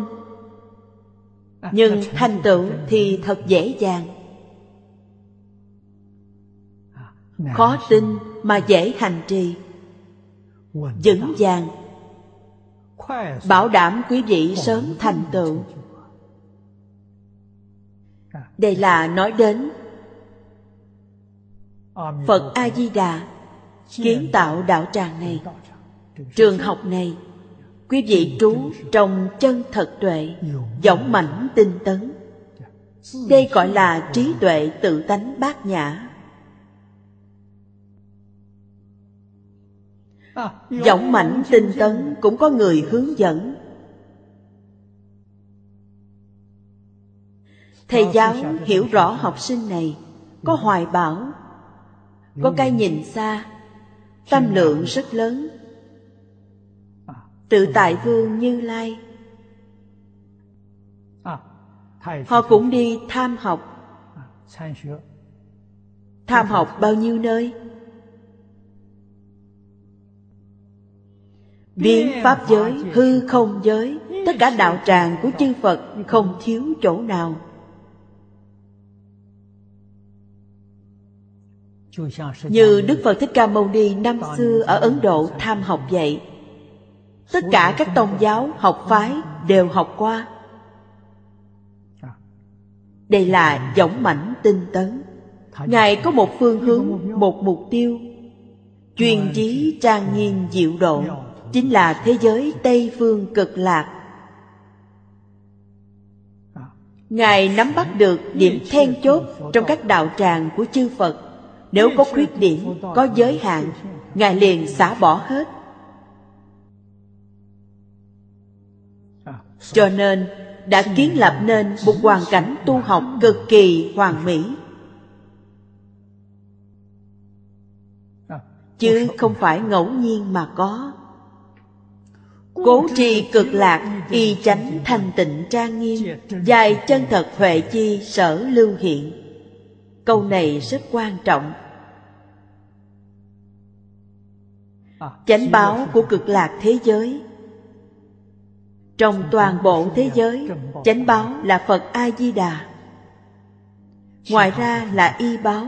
Nhưng thành tựu thì thật dễ dàng. Khó tin mà dễ hành trì vững vàng. Bảo đảm quý vị sớm thành tựu. Đây là nói đến phật a di đà kiến tạo đạo tràng này, trường học này. Quý vị trú trong chân thật tuệ dõng mãnh tinh tấn. Đây gọi là trí tuệ tự tánh bát nhã. Giọng mãnh tinh tấn cũng có người hướng dẫn. Thầy giáo hiểu rõ học sinh này, có hoài bão, có cái nhìn xa, tâm lượng rất lớn. Tự tại vương như lai, họ cũng đi tham học. Tham học bao nhiêu nơi? Biến pháp giới hư không giới, tất cả đạo tràng của chư phật không thiếu chỗ nào. Như đức phật thích ca mâu ni năm xưa ở ấn độ tham học vậy tất cả các tôn giáo, học phái đều học qua. Đây là dõng mãnh tinh tấn. Ngài có một phương hướng, một mục tiêu, chuyên chí trang nghiêm diệu độ chính là thế giới tây phương cực lạc. Ngài nắm bắt được điểm then chốt trong các đạo tràng của chư phật. Nếu có khuyết điểm, có giới hạn, ngài liền xả bỏ hết. Cho nên, đã kiến lập nên một hoàn cảnh tu học cực kỳ hoàn mỹ. Chứ không phải ngẫu nhiên mà có cố trì cực lạc, y chánh thanh tịnh trang nghiêm, dài chân thật huệ chi sở lưu hiện. Câu này rất quan trọng. Chánh báo của cực lạc thế giới. Trong toàn bộ thế giới, chánh báo là phật a di đà ngoài ra là y báo.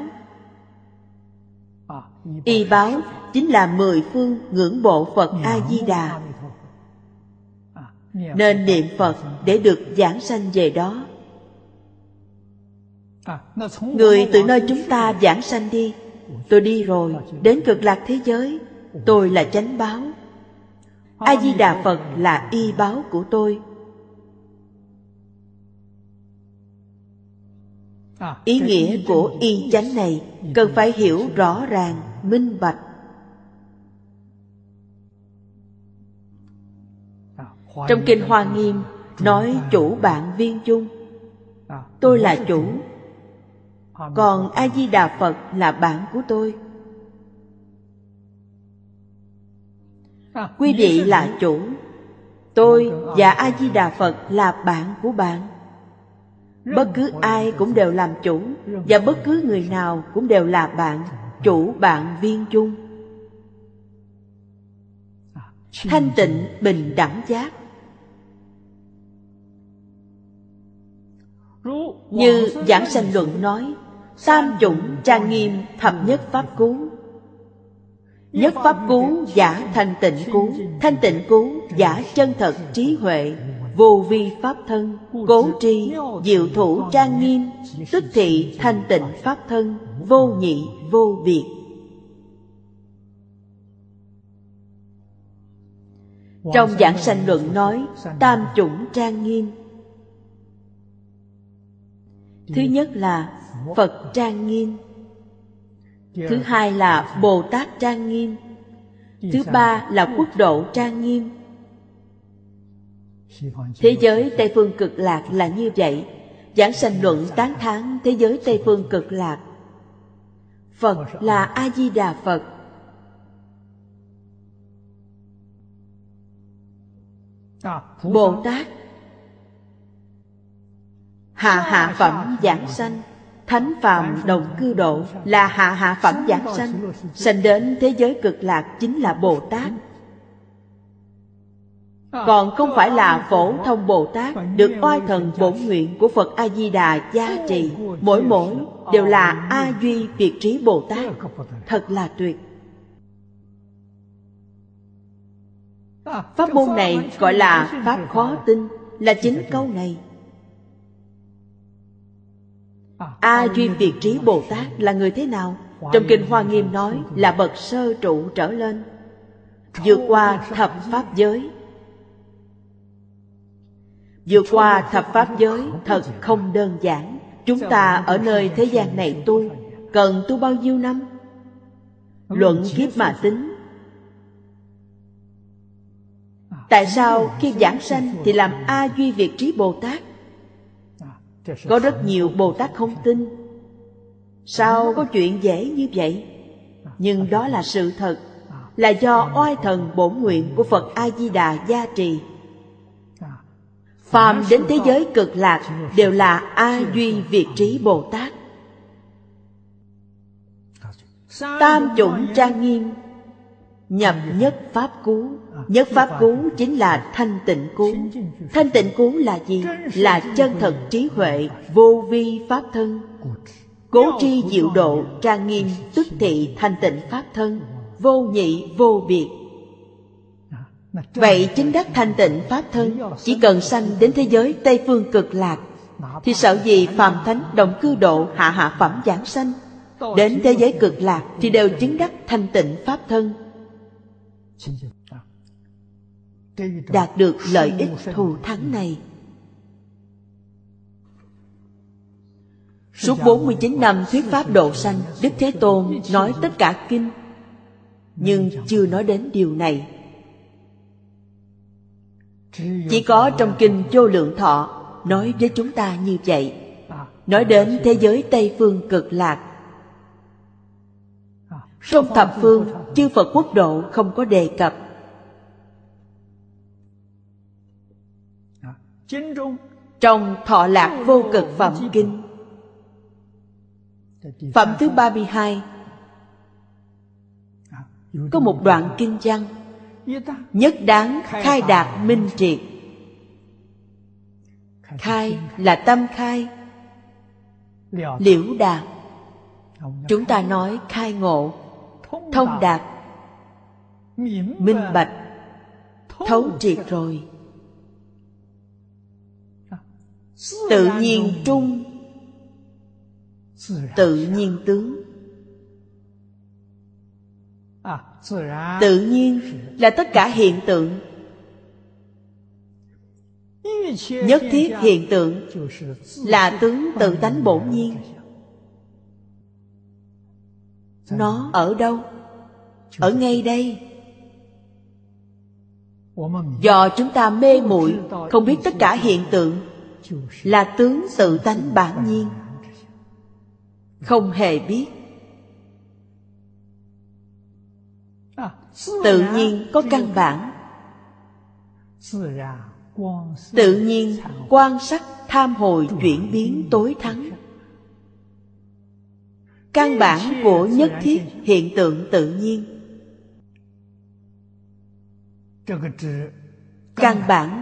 Y báo chính là mười phương ngưỡng bộ phật a di đà nên niệm phật để được giảng sanh về đó. Người từ nơi chúng ta giảng sanh đi. Tôi đi rồi đến cực lạc thế giới. Tôi là chánh báo. A di đà phật là y báo của tôi. Ý nghĩa của y chánh này cần phải hiểu rõ ràng minh bạch trong kinh hoa nghiêm, nói chủ bạn viên chung tôi là chủ, còn a di đà phật là bạn của tôi. Quý vị là chủ, tôi và a di đà phật là bạn của bạn. Bất cứ ai cũng đều làm chủ, và bất cứ người nào cũng đều là bạn, chủ bạn viên chung thanh tịnh bình đẳng giác. Như giảng sanh luận nói tam chủng trang nghiêm thập nhất pháp cú. Nhất pháp cú giả thanh tịnh cú thanh tịnh cú giả chân thật trí huệ vô vi pháp thân cố tri diệu thủ trang nghiêm tức thị thanh tịnh pháp thân vô nhị vô biệt. Trong giảng sanh luận nói tam chủng trang nghiêm thứ nhất là phật trang nghiêm. Thứ hai là bồ tát trang nghiêm. Thứ ba là quốc độ trang nghiêm. Thế giới tây phương cực lạc là như vậy. Giảng sanh luận tán thán thế giới tây phương cực lạc. Phật là a di đà phật. Bồ tát hạ hạ phẩm giảng sanh. Thánh phàm đồng cư độ là hạ hạ phẩm giảng sanh. Sanh đến thế giới cực lạc chính là bồ tát. Còn không phải là phổ thông bồ tát được oai thần bổn nguyện của phật a di đà gia trì. Mỗi mỗi đều là a duy việt trí bồ tát. Thật là tuyệt. Pháp môn này gọi là pháp khó tin là chính câu này a duy việt trí bồ tát là người thế nào? Trong kinh hoa nghiêm nói là bậc sơ trụ trở lên, vượt qua thập pháp giới. Vượt qua thập pháp giới thật không đơn giản. Chúng ta ở nơi thế gian này tu, cần tu bao nhiêu năm? Luận kiếp mà tính. Tại sao khi giảng sanh thì làm a duy việt trí bồ tát? Có rất nhiều bồ tát không tin. Sao có chuyện dễ như vậy? Nhưng đó là sự thật, là do oai thần bổn nguyện của phật a di đà gia trì. Phàm đến thế giới cực lạc đều là a duy việt trí bồ tát tam chủng trang nghiêm nhập nhất pháp cú nhất pháp cú chính là thanh tịnh cú. Thanh tịnh cú là gì? Là chân thật trí huệ, vô vi pháp thân. Cố tri diệu độ, trang nghiêm, tức thị, thanh tịnh pháp thân. Vô nhị, vô biệt. Vậy chính đắc thanh tịnh pháp thân, chỉ cần sanh đến thế giới tây phương cực lạc, thì sợ gì phàm thánh động cư độ, hạ hạ phẩm giảng sanh? Đến thế giới cực lạc thì đều chứng đắc thanh tịnh pháp thân đạt được lợi ích thù thắng này Suốt 49 năm thuyết pháp độ sanh, Đức Thế Tôn nói tất cả kinh, nhưng chưa nói đến điều này. Chỉ có trong kinh Vô Lượng Thọ nói với chúng ta như vậy, nói đến thế giới Tây Phương cực lạc. Trong thập phương, chư Phật quốc độ không có đề cập Trong thọ lạc vô cực phẩm kinh. Phẩm thứ 32 Có một đoạn kinh văn Nhất đáng khai đạt minh triệt. Khai là tâm khai. Liễu đạt. Chúng ta nói khai ngộ. Thông đạt. Minh bạch. Thấu triệt. rồi tự nhiên trung. Tự nhiên tướng. À, tự nhiên là tất cả hiện tượng. Nhất thiết hiện tượng là tướng tự tánh bổn nhiên. Nó ở đâu? Ở ngay đây. Do chúng ta mê muội không biết tất cả hiện tượng là tướng tự tánh bản nhiên. Không hề biết. Tự nhiên có căn bản. Tự nhiên quan sát tham hồi chuyển biến tối thắng. Căn bản của nhất thiết hiện tượng tự nhiên. Căn bản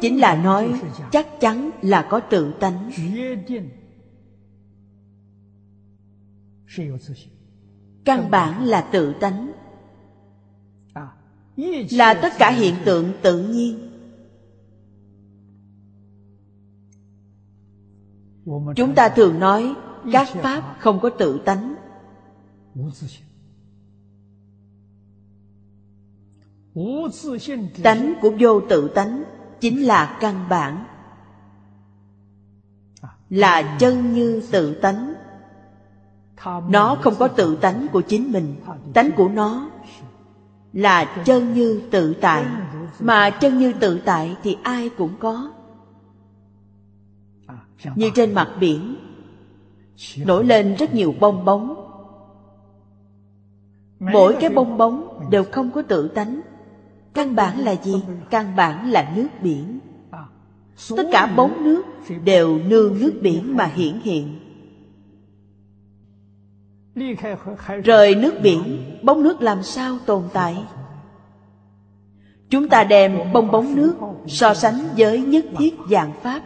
chính là nói chắc chắn là có tự tánh. Căn bản là tự tánh. Là tất cả hiện tượng tự nhiên. Chúng ta thường nói các pháp không có tự tánh. Tánh của vô tự tánh chính là căn bản. Là chân như tự tánh. Nó không có tự tánh của chính mình, tánh của nó là chân như tự tại. Mà chân như tự tại thì ai cũng có. Như trên mặt biển, nổi lên rất nhiều bong bóng. Mỗi cái bong bóng đều không có tự tánh căn bản là gì? Căn bản là nước biển. Tất cả bóng nước đều nương nước biển mà hiển hiện. Rời nước biển, bóng nước làm sao tồn tại? Chúng ta đem bong bóng nước so sánh với nhất thiết dạng pháp.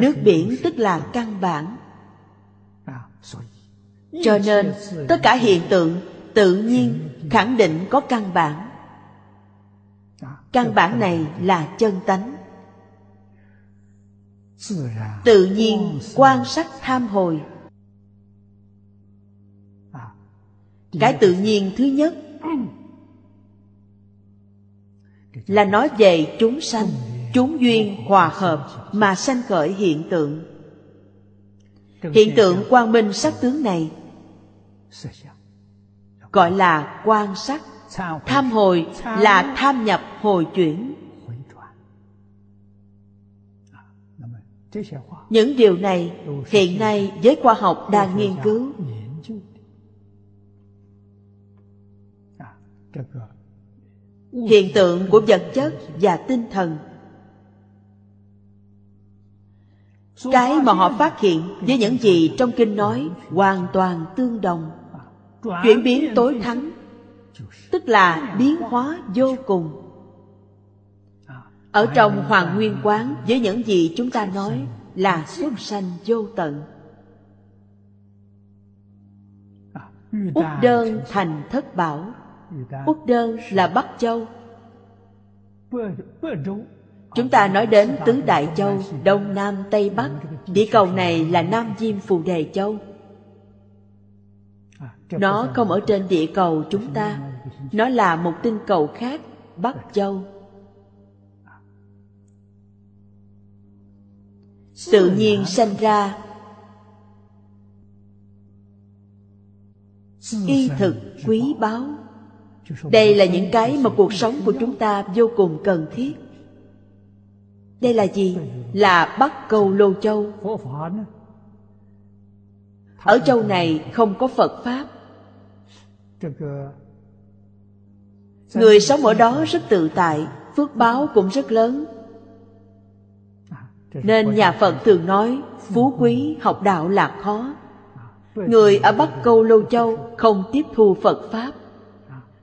Nước biển tức là căn bản cho nên, tất cả hiện tượng tự nhiên khẳng định có căn bản. Căn bản này là chân tánh. Tự nhiên quan sát tham hồi. Cái tự nhiên thứ nhất là nói về chúng sanh, chúng duyên hòa hợp mà sanh khởi hiện tượng. Hiện tượng quang minh sắc tướng này gọi là quan sát tham hồi là tham nhập hồi chuyển. Những điều này hiện nay giới khoa học đang nghiên cứu. hiện tượng của vật chất và tinh thần. Cái mà họ phát hiện với những gì trong kinh nói hoàn toàn tương đồng chuyển biến tối thắng, tức là biến hóa vô cùng. Ở trong hoàng nguyên quán, với những gì chúng ta nói là xuất sanh vô tận, úc đơn thành thất bảo, úc đơn là bắc châu. Chúng ta nói đến tứ đại châu, đông nam, tây bắc. Địa cầu này là nam diêm phù đề châu nó không ở trên địa cầu chúng ta. Nó là một tinh cầu khác bắc châu. Tự nhiên sanh ra. Y thực quý báu. Đây là những cái mà cuộc sống của chúng ta vô cùng cần thiết. Đây là gì? Là bắc cầu lô châu. Ở châu này không có phật pháp người sống ở đó rất tự tại, phước báo cũng rất lớn. Nên nhà phật thường nói, phú quý, học đạo là khó. Người ở bắc câu lô châu không tiếp thu phật pháp.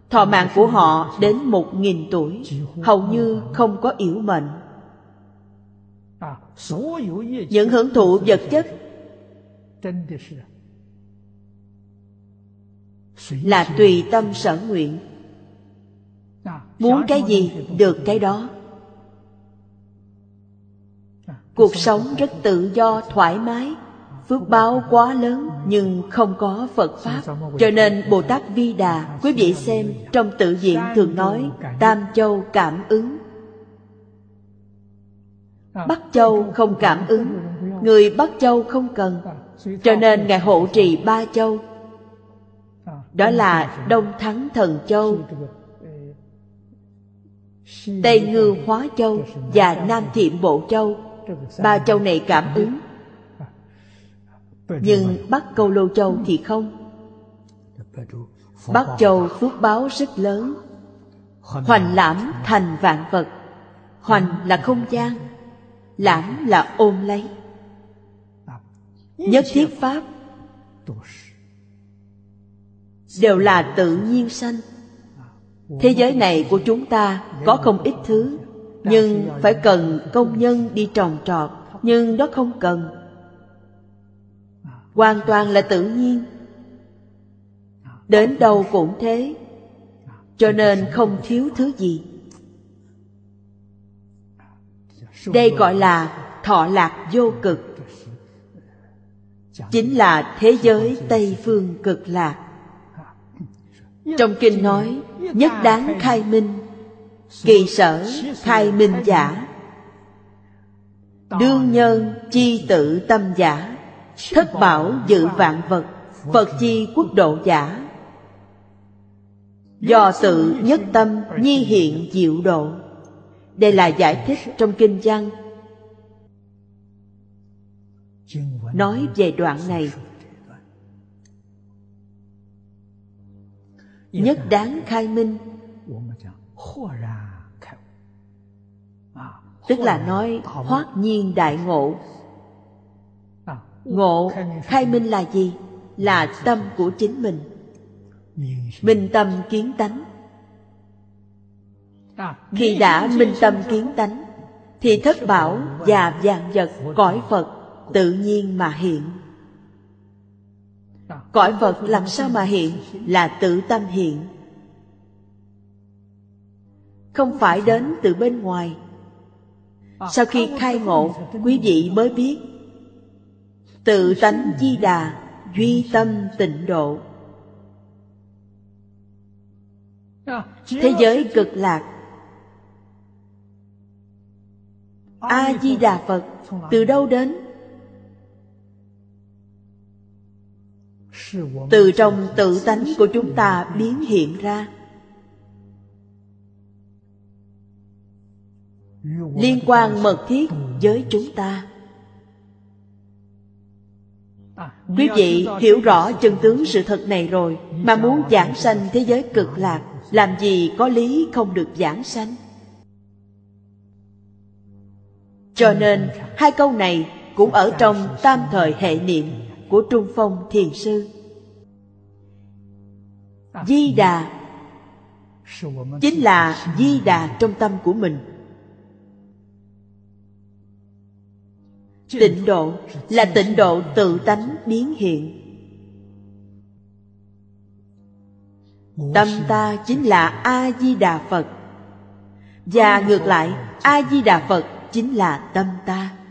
Thọ mạng của họ đến một nghìn tuổi, hầu như không có yếu mệnh. Những hưởng thụ vật chất là tùy tâm sở nguyện. Muốn cái gì được cái đó. Cuộc sống rất tự do, thoải mái, phước báo quá lớn nhưng không có phật pháp. Cho nên bồ tát vi đà, quý vị xem, trong tự diện thường nói, tam châu cảm ứng. Bắc châu không cảm ứng, người bắc châu không cần. Cho nên ngài hộ trì ba châu đó là đông thắng thần châu, tây ngư hóa châu và nam thiệm bộ châu. Ba châu này cảm ứng. Nhưng bắc câu lô châu thì không. Bắc châu phước báo rất lớn. Hoành lãm thành vạn vật. Hoành là không gian, lãm là ôm lấy. Nhất thiết pháp đều là tự nhiên sanh. Thế giới này của chúng ta có không ít thứ, nhưng phải cần công nhân đi trồng trọt, nhưng đó không cần. Hoàn toàn là tự nhiên. Đến đâu cũng thế, cho nên không thiếu thứ gì. Đây gọi là thọ lạc vô cực. Chính là thế giới tây phương cực lạc trong kinh nói, nhất đáng khai minh. Kỳ sở khai minh giả. Đương nhân chi tự tâm giả. Thất bảo dự vạn vật. Phật chi quốc độ giả. Do tự nhất tâm nhi hiện diệu độ. Đây là giải thích trong kinh văn. Nói về đoạn này nhất đáng khai minh. Tức là nói hoát nhiên đại ngộ. Ngộ khai minh là gì? Là tâm của chính mình. Minh tâm kiến tánh. Khi đã minh tâm kiến tánh thì thất bảo và vạn vật cõi phật tự nhiên mà hiện cõi vật làm sao mà hiện là tự tâm hiện. Không phải đến từ bên ngoài. Sau khi khai ngộ, quý vị mới biết. Tự tánh di đà, duy tâm tịnh độ. Thế giới cực lạc. A di đà phật từ đâu đến? Từ trong tự tánh của chúng ta biến hiện ra. Liên quan mật thiết với chúng ta. Quý vị hiểu rõ chân tướng sự thật này rồi, mà muốn giảng sanh thế giới cực lạc, làm gì có lý không được giảng sanh? Cho nên, hai câu này cũng ở trong tam thời hệ niệm của trung phong thiền sư di đà chính là di đà trong tâm của mình. Tịnh độ là tịnh độ tự tánh biến hiện. Tâm ta chính là a di đà phật. Và ngược lại a di đà phật chính là tâm ta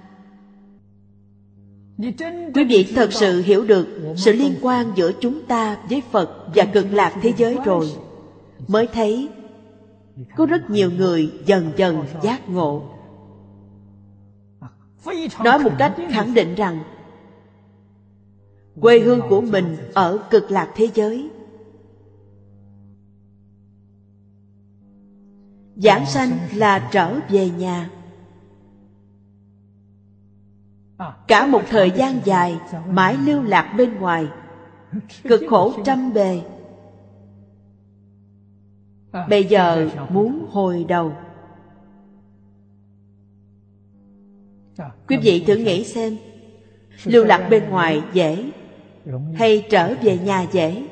quý vị thật sự hiểu được sự liên quan giữa chúng ta với phật và cực lạc thế giới rồi. Mới thấy, có rất nhiều người dần dần giác ngộ. Nói một cách khẳng định rằng, quê hương của mình ở cực lạc thế giới. Giảng sanh là trở về nhà cả một thời gian dài, mãi lưu lạc bên ngoài, cực khổ trăm bề. Bây giờ muốn hồi đầu. Quý vị thử nghĩ xem, lưu lạc bên ngoài dễ hay trở về nhà dễ?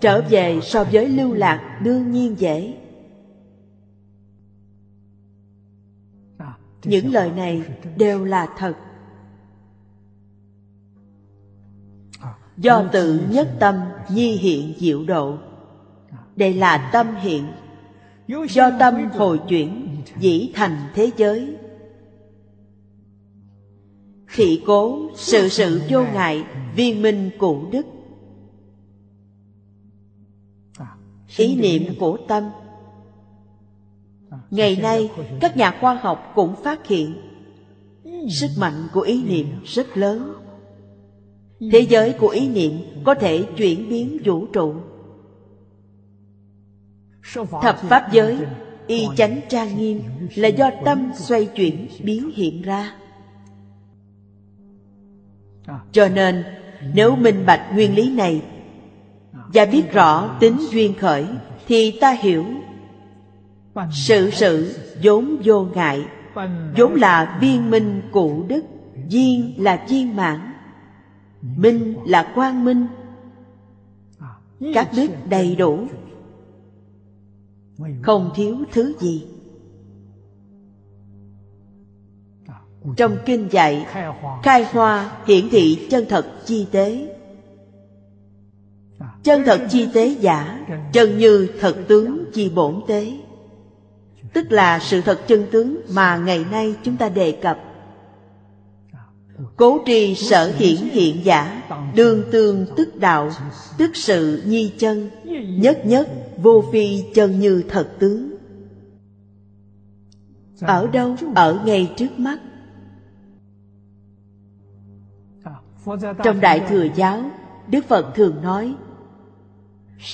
Trở về so với lưu lạc đương nhiên dễ. Những lời này đều là thật. Do tự nhất tâm nhi hiện diệu độ. Đây là tâm hiện. Do tâm hồi chuyển, dĩ thành thế giới. Thị cố, sự sự vô ngại viên minh cụ đức. Ý niệm của tâm ngày nay, các nhà khoa học cũng phát hiện sức mạnh của ý niệm rất lớn. Thế giới của ý niệm có thể chuyển biến vũ trụ. Thập pháp giới, y chánh trang nghiêm là do tâm xoay chuyển biến hiện ra. Cho nên, nếu minh bạch nguyên lý này và biết rõ tính duyên khởi, thì ta hiểu sự sự vốn vô ngại, vốn là viên minh cụ đức, viên là viên mãn, minh là quang minh. Các đức đầy đủ, không thiếu thứ gì. Trong kinh dạy, khai hoa hiển thị chân thật chi tế. Chân thật chi tế giả, chân như thật tướng chi bổn tế tức là sự thật chân tướng mà ngày nay chúng ta đề cập. Cố trì sở hiển hiện giả đương tương tức đạo, tức sự nhi chân, nhất nhất, vô phi chân như thật tướng. Ở đâu? Ở ngay trước mắt. Trong đại thừa giáo, đức phật thường nói,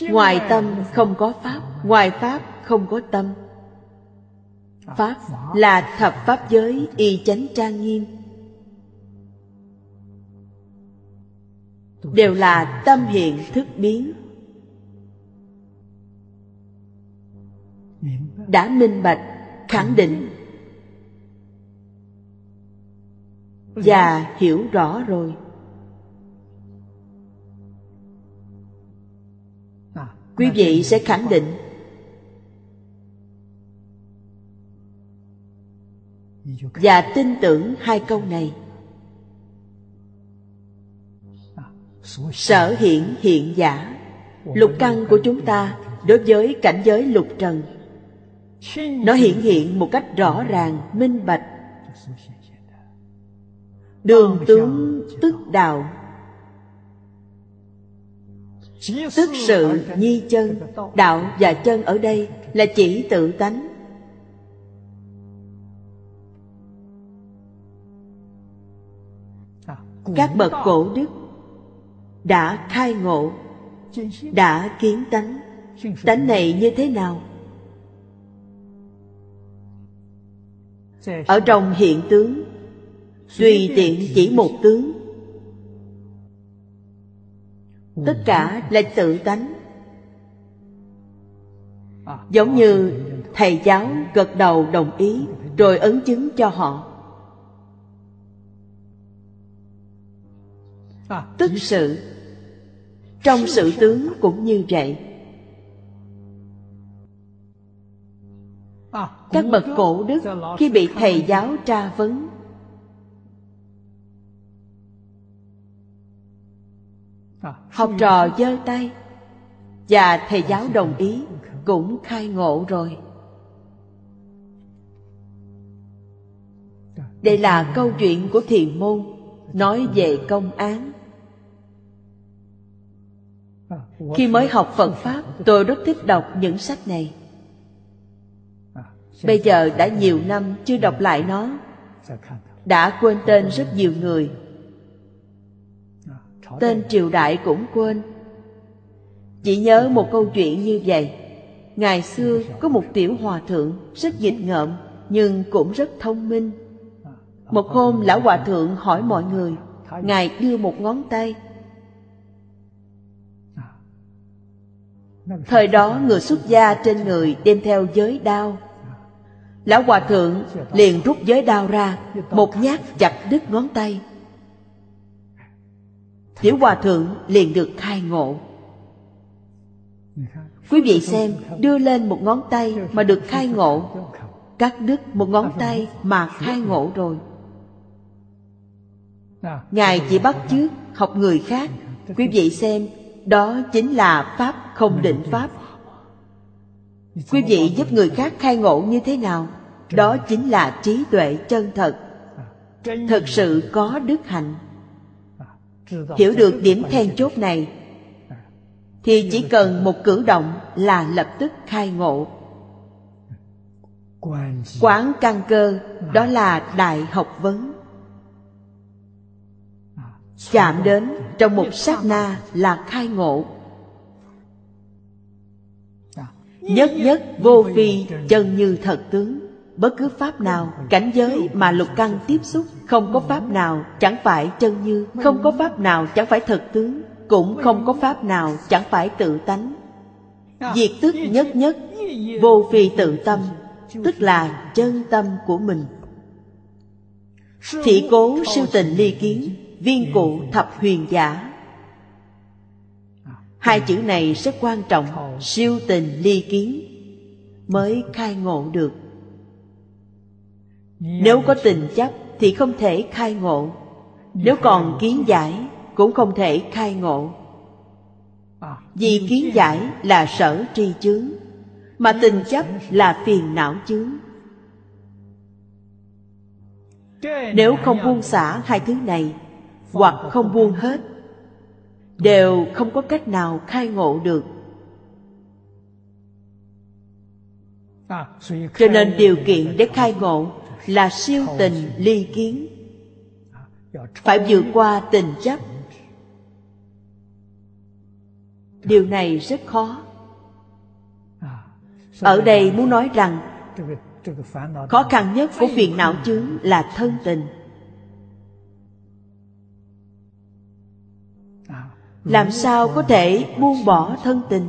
ngoài tâm không có pháp, ngoài pháp không có tâm pháp là thập pháp giới y chánh trang nghiêm. Đều là tâm hiện thức biến. Đã minh bạch khẳng định. và hiểu rõ rồi. Quý vị sẽ khẳng định và tin tưởng hai câu này. Sở hiện hiện giả. Lục căn của chúng ta đối với cảnh giới lục trần. Nó hiện hiện một cách rõ ràng, minh bạch. Đường tướng tức đạo. Tức sự nhi chân, đạo và chân ở đây là chỉ tự tánh. Các bậc cổ đức đã khai ngộ, đã kiến tánh. Tánh này như thế nào? Ở trong hiện tướng, tùy tiện chỉ một tướng. Tất cả là tự tánh. Giống như thầy giáo gật đầu đồng ý rồi ấn chứng cho họ. Tức sự. Trong sự tướng cũng như vậy. Các bậc cổ đức khi bị thầy giáo tra vấn. Học trò giơ tay. Và thầy giáo đồng ý, cũng khai ngộ rồi. Đây là câu chuyện của thiền môn, nói về công án khi mới học phật pháp, tôi rất thích đọc những sách này. Bây giờ đã nhiều năm chưa đọc lại nó. Đã quên tên rất nhiều người. Tên triều đại cũng quên. Chỉ nhớ một câu chuyện như vậy. Ngày xưa có một tiểu hòa thượng rất nghịch ngợm, nhưng cũng rất thông minh. Một hôm, lão hòa thượng hỏi mọi người, ngài đưa một ngón tay thời đó người xuất gia trên người đem theo giới đao. Lão hòa thượng liền rút giới đao ra, một nhát chặt đứt ngón tay. Tiểu hòa thượng liền được khai ngộ. Quý vị xem, đưa lên một ngón tay mà được khai ngộ. Cắt đứt một ngón tay mà khai ngộ rồi. Ngài chỉ bắt chước học người khác. Quý vị xem đó chính là pháp không định pháp. Quý vị giúp người khác khai ngộ như thế nào? Đó chính là trí tuệ chân thật. Thật sự có đức hạnh. Hiểu được điểm then chốt này thì chỉ cần một cử động là lập tức khai ngộ. Quán căn cơ đó là đại học vấn. Chạm đến trong một sát na là khai ngộ. Nhất nhất vô vi chân như thật tướng. Bất cứ pháp nào, cảnh giới mà lục căn tiếp xúc không có pháp nào chẳng phải chân như, không có pháp nào chẳng phải thật tướng, cũng không có pháp nào chẳng phải tự tánh. Diệt tức nhất nhất, vô phi tự tâm, tức là chân tâm của mình. Thị cố siêu tình ly kiến viên cụ thập huyền giả. Hai chữ này rất quan trọng, siêu tình ly kiến, mới khai ngộ được. Nếu có tình chấp thì không thể khai ngộ. Nếu còn kiến giải cũng không thể khai ngộ. Vì kiến giải là sở tri chướng, mà tình chấp là phiền não chướng. Nếu không buông xả hai thứ này hoặc không buông hết, đều không có cách nào khai ngộ được. Cho nên điều kiện để khai ngộ là siêu tình ly kiến, phải vượt qua tình chấp. Điều này rất khó. Ở đây muốn nói rằng, khó khăn nhất của phiền não chướng là thân tình. Làm sao có thể buông bỏ thân tình?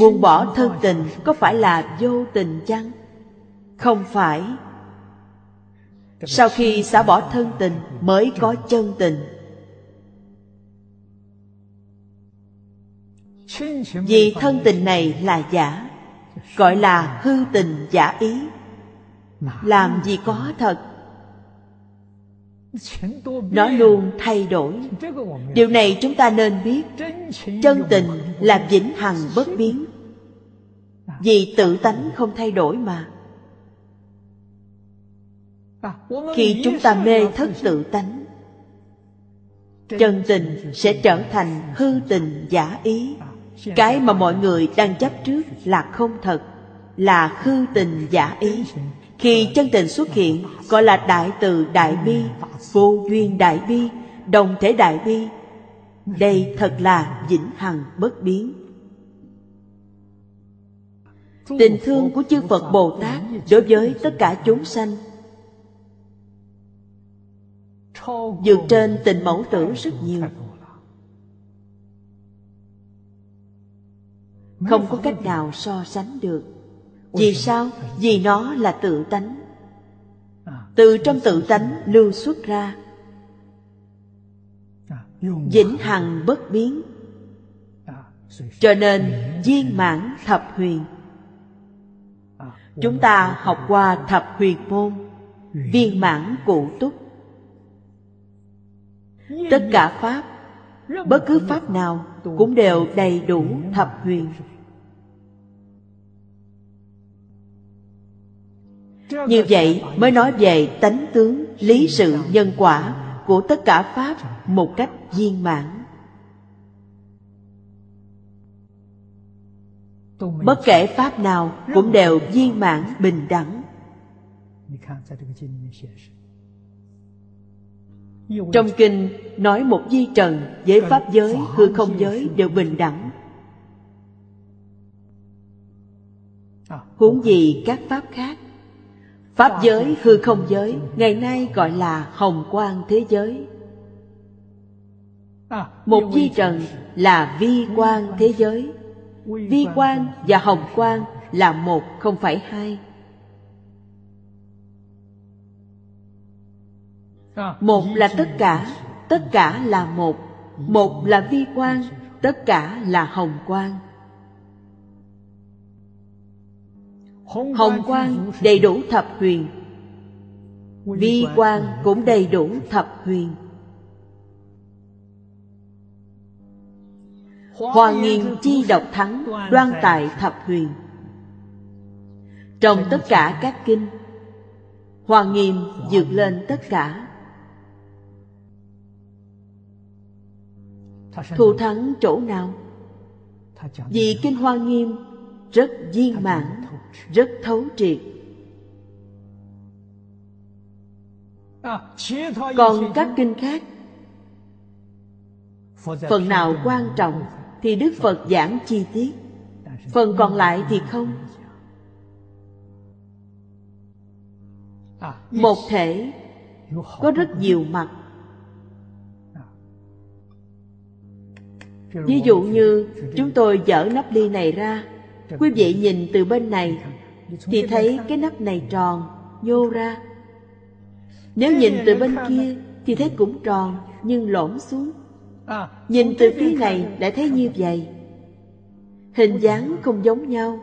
Buông bỏ thân tình có phải là vô tình chăng? Không phải. Sau khi xả bỏ thân tình mới có chân tình. Vì thân tình này là giả, gọi là hư tình giả ý. Làm gì có thật? Nó luôn thay đổi. Điều này chúng ta nên biết. Chân tình là vĩnh hằng bất biến. Vì tự tánh không thay đổi mà. Khi chúng ta mê thất tự tánh, chân tình sẽ trở thành hư tình giả ý. Cái mà mọi người đang chấp trước là không thật, là hư tình giả ý khi chân tình xuất hiện, gọi là đại từ đại bi, vô duyên đại bi, đồng thể đại bi. Đây thật là vĩnh hằng bất biến. Tình thương của chư phật bồ tát đối với tất cả chúng sanh. Vượt trên tình mẫu tử rất nhiều. Không có cách nào so sánh được vì sao? Vì nó là tự tánh. Từ trong tự tánh lưu xuất ra. Vĩnh hằng bất biến. Cho nên viên mãn thập huyền. Chúng ta học qua thập huyền môn viên mãn cụ túc. Tất cả pháp bất cứ pháp nào cũng đều đầy đủ thập huyền như vậy mới nói về tánh tướng, lý sự, nhân quả của tất cả pháp một cách viên mãn. Bất kể pháp nào cũng đều viên mãn, bình đẳng. Trong kinh nói một di trần với pháp giới, hư không giới đều bình đẳng. Huống gì các pháp khác? Pháp giới, hư không giới Ngày nay gọi là hồng quang thế giới. Một di trần là vi quang thế giới. Vi quang và hồng quang là một không phải hai. Một là tất cả, tất cả là một. Một là vi quang, tất cả là hồng quang. Hồng quang đầy đủ thập huyền. Vi quang cũng đầy đủ thập huyền. Hoàng nghiêm chi độc thắng Đoan tại thập huyền. Trong tất cả các kinh Hoàng nghiêm dược lên tất cả. Thù thắng chỗ nào? Vì Kinh Hoa Nghiêm rất viên mãn, rất thấu triệt. Còn các kinh khác, phần nào quan trọng thì Đức Phật giảng chi tiết, phần còn lại thì không. Một thể có rất nhiều mặt. Ví dụ như chúng tôi dở nắp ly này ra Quý vị nhìn từ bên này Thì thấy cái nắp này tròn, nhô ra. Nếu nhìn từ bên kia Thì thấy cũng tròn nhưng lõm xuống. Nhìn từ phía này lại thấy như vậy. Hình dáng không giống nhau.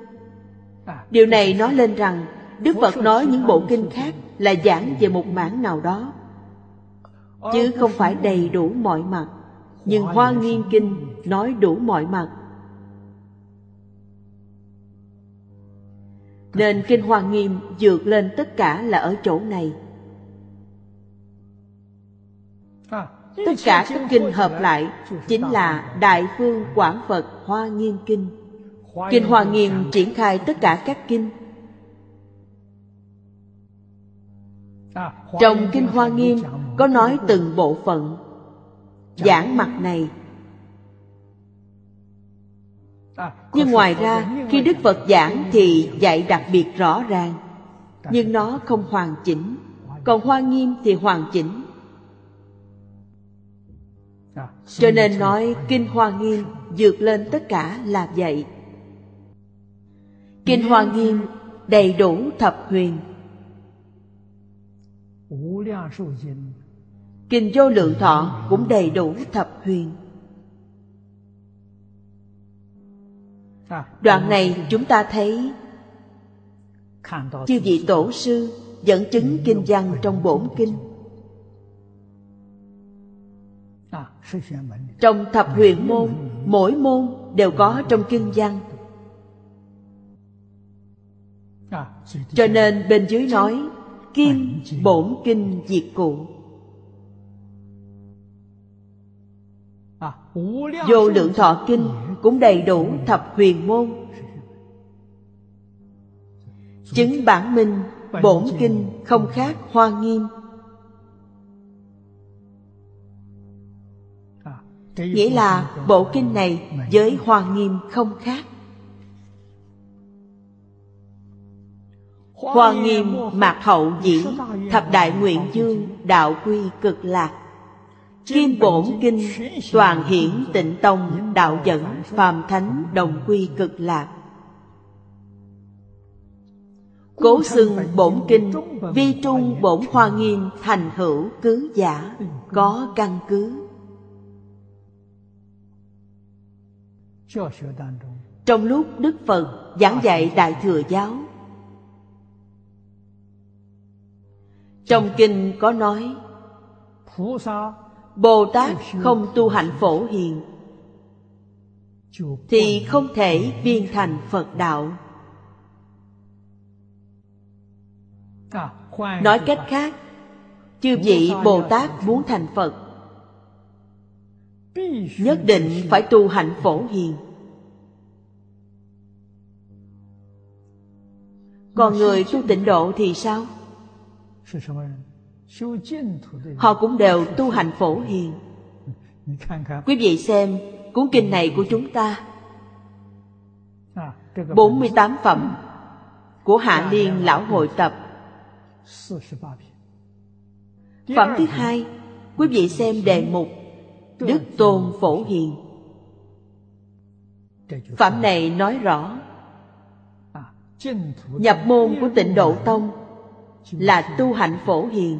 Điều này nói lên rằng Đức Phật nói những bộ kinh khác Là giảng về một mảng nào đó. Chứ không phải đầy đủ mọi mặt. Nhưng Hoa Nghiêm Kinh nói đủ mọi mặt. Nên kinh hoa nghiêm dược lên tất cả là ở chỗ này. Tất cả các kinh hợp lại chính là đại phương quảng phật hoa nghiêm kinh. Kinh hoa nghiêm triển khai tất cả các kinh. Trong kinh hoa nghiêm có nói từng bộ phận. Giảng mặt này nhưng ngoài ra, khi đức phật giảng thì dạy đặc biệt rõ ràng. Nhưng nó không hoàn chỉnh. Còn hoa nghiêm thì hoàn chỉnh. Cho nên nói kinh hoa nghiêm vượt lên tất cả là vậy. Kinh hoa nghiêm đầy đủ thập huyền. Kinh vô lượng thọ cũng đầy đủ thập huyền. Đoạn này chúng ta thấy Chư vị tổ sư dẫn chứng kinh văn trong bổn kinh. Trong thập huyền môn, Mỗi môn đều có trong kinh văn. Cho nên bên dưới nói Kim bổn kinh diệt cụ. Vô lượng thọ kinh cũng đầy đủ thập huyền môn. Chứng bản minh, bổn kinh không khác hoa nghiêm. Nghĩa là bộ kinh này với hoa nghiêm không khác. Hoa nghiêm mạc hậu dĩ, Thập đại nguyện dương, đạo quy cực lạc. Kim bổn kinh, toàn hiển tịnh tông, đạo dẫn, phàm thánh, đồng quy cực lạc. Cố xưng bổn kinh, Vi trung bổn hoa nghiêm, thành hữu cứ giả, Có căn cứ. Trong lúc Đức Phật giảng dạy Đại Thừa Giáo, Trong kinh có nói Bồ Tát không tu hạnh phổ hiền, Thì không thể viên thành Phật Đạo Nói cách khác, Chư vị Bồ Tát muốn thành Phật, Nhất định phải tu hạnh phổ hiền Còn người tu tịnh độ thì sao? Họ cũng đều tu hành phổ hiền. Quý vị xem cuốn kinh này của chúng ta. 48 phẩm của Hạ Liên Lão Hội Tập. Phẩm thứ hai Quý vị xem đề mục Đức Tôn Phổ Hiền. Phẩm này nói rõ Nhập môn của tịnh Độ Tông Là tu hạnh phổ hiền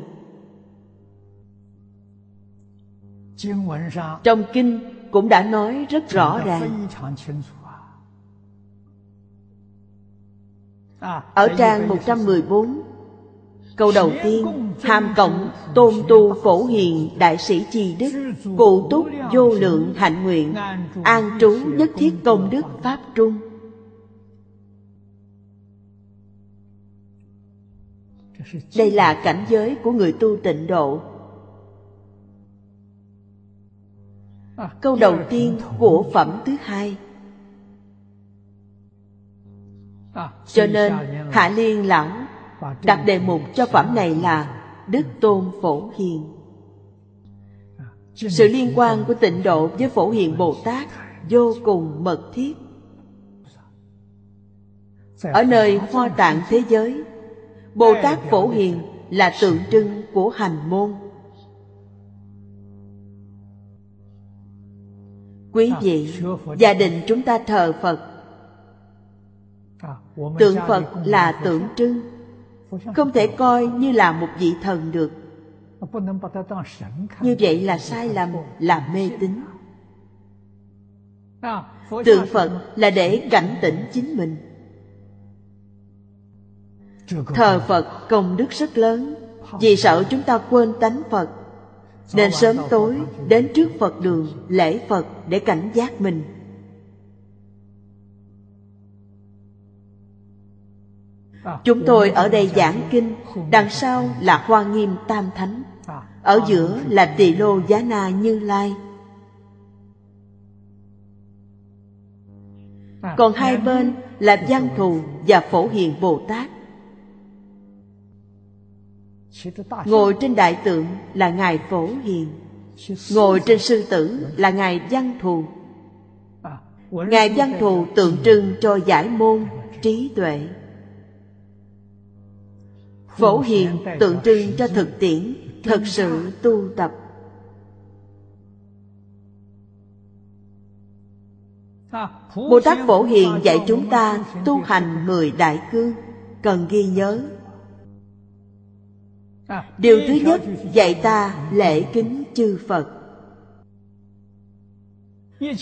Trong kinh cũng đã nói rất rõ ràng. Ở trang 114 Câu đầu tiên Hàm cộng tôn tu phổ hiền đại sĩ chi đức Cụ túc vô lượng hạnh nguyện An trú nhất thiết công đức Pháp Trung. Đây là cảnh giới của người tu tịnh độ Câu đầu tiên của phẩm thứ hai. Cho nên Hạ Liên Lão đặt đề mục cho phẩm này là Đức Tôn Phổ Hiền. Sự liên quan của tịnh độ với Phổ Hiền Bồ Tát vô cùng mật thiết. Ở nơi hoa tạng thế giới Bồ Tát Phổ Hiền là tượng trưng của hành môn Quý vị, gia đình chúng ta thờ Phật. Tượng Phật là tượng trưng Không thể coi như là một vị thần được. Như vậy là sai lầm, là mê tín. Tượng Phật là để cảnh tỉnh chính mình. Thờ Phật công đức rất lớn Vì sợ chúng ta quên tánh Phật Nên sớm tối đến trước Phật đường lễ Phật để cảnh giác mình. Chúng tôi ở đây giảng kinh Đằng sau là Hoa Nghiêm Tam Thánh. Ở giữa là Tỳ Lô Giá Na Như Lai. Còn hai bên là Văn Thù và Phổ Hiền Bồ Tát Ngồi trên đại tượng là Ngài Phổ Hiền. Ngồi trên sư tử là Ngài Văn Thù. Ngài Văn Thù tượng trưng cho giải môn, trí tuệ. Phổ Hiền tượng trưng cho thực tiễn, thật sự tu tập. Bồ Tát Phổ Hiền dạy chúng ta tu hành mười đại cương Cần ghi nhớ Điều thứ nhất dạy ta lễ kính chư Phật.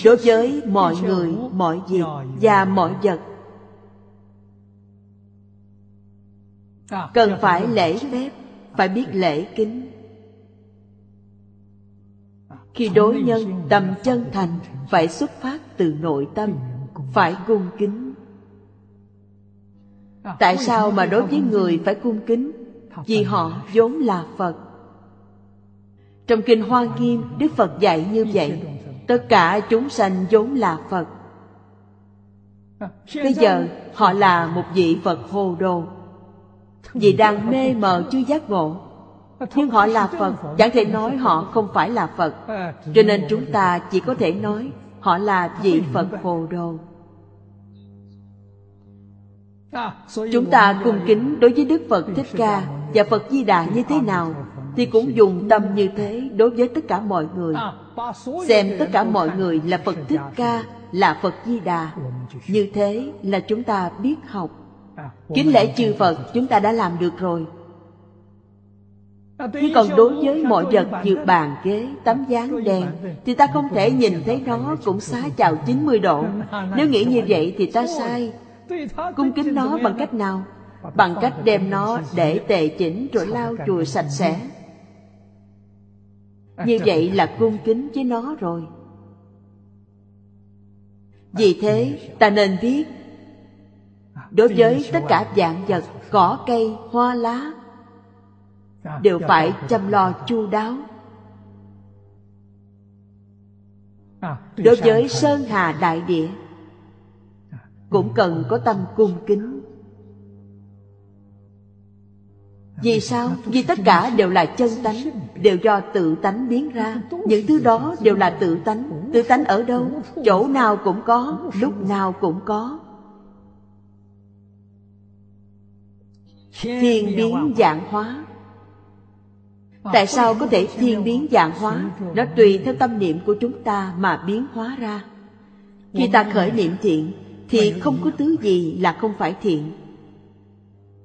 Đối với mọi người, mọi việc và mọi vật Cần phải lễ phép, phải biết lễ kính. Khi đối nhân tâm chân thành Phải xuất phát từ nội tâm Phải cung kính. Tại sao mà đối với người phải cung kính? Vì họ vốn là Phật. Trong Kinh Hoa Nghiêm, Đức Phật dạy như vậy, tất cả chúng sanh vốn là Phật. Bây giờ họ là một vị Phật hồ đồ, vì đang mê mờ chưa giác ngộ. Nhưng họ là Phật, chẳng thể nói họ không phải là Phật. Cho nên chúng ta chỉ có thể nói họ là vị Phật hồ đồ. Chúng ta cung kính đối với Đức Phật Thích Ca và Phật Di Đà như thế nào thì cũng dùng tâm như thế đối với tất cả mọi người. Xem tất cả mọi người là Phật Thích Ca là Phật Di Đà. Như thế là chúng ta biết học. Kính lễ chư Phật chúng ta đã làm được rồi. Nhưng còn đối với mọi vật như bàn ghế, tấm dáng đèn Thì ta không thể nhìn thấy nó cũng xá chào 90 độ. Nếu nghĩ như vậy thì ta sai. Cung kính nó bằng cách nào? Bằng cách đem nó để tề chỉnh rồi lau chùi sạch sẽ. Như vậy là cung kính với nó rồi. Vì thế, ta nên biết đối với tất cả dạng vật cỏ cây, hoa, lá, đều phải chăm lo chu đáo. Đối với sơn hà đại địa, cũng cần có tâm cung kính. Vì sao? Vì tất cả đều là chân tánh, Đều do tự tánh biến ra Những thứ đó đều là tự tánh Tự tánh ở đâu? Chỗ nào cũng có, Lúc nào cũng có Thiên biến dạng hóa Tại sao có thể thiên biến dạng hóa? Nó tùy theo tâm niệm của chúng ta mà biến hóa ra Khi ta khởi niệm thiện, Thì không có thứ gì là không phải thiện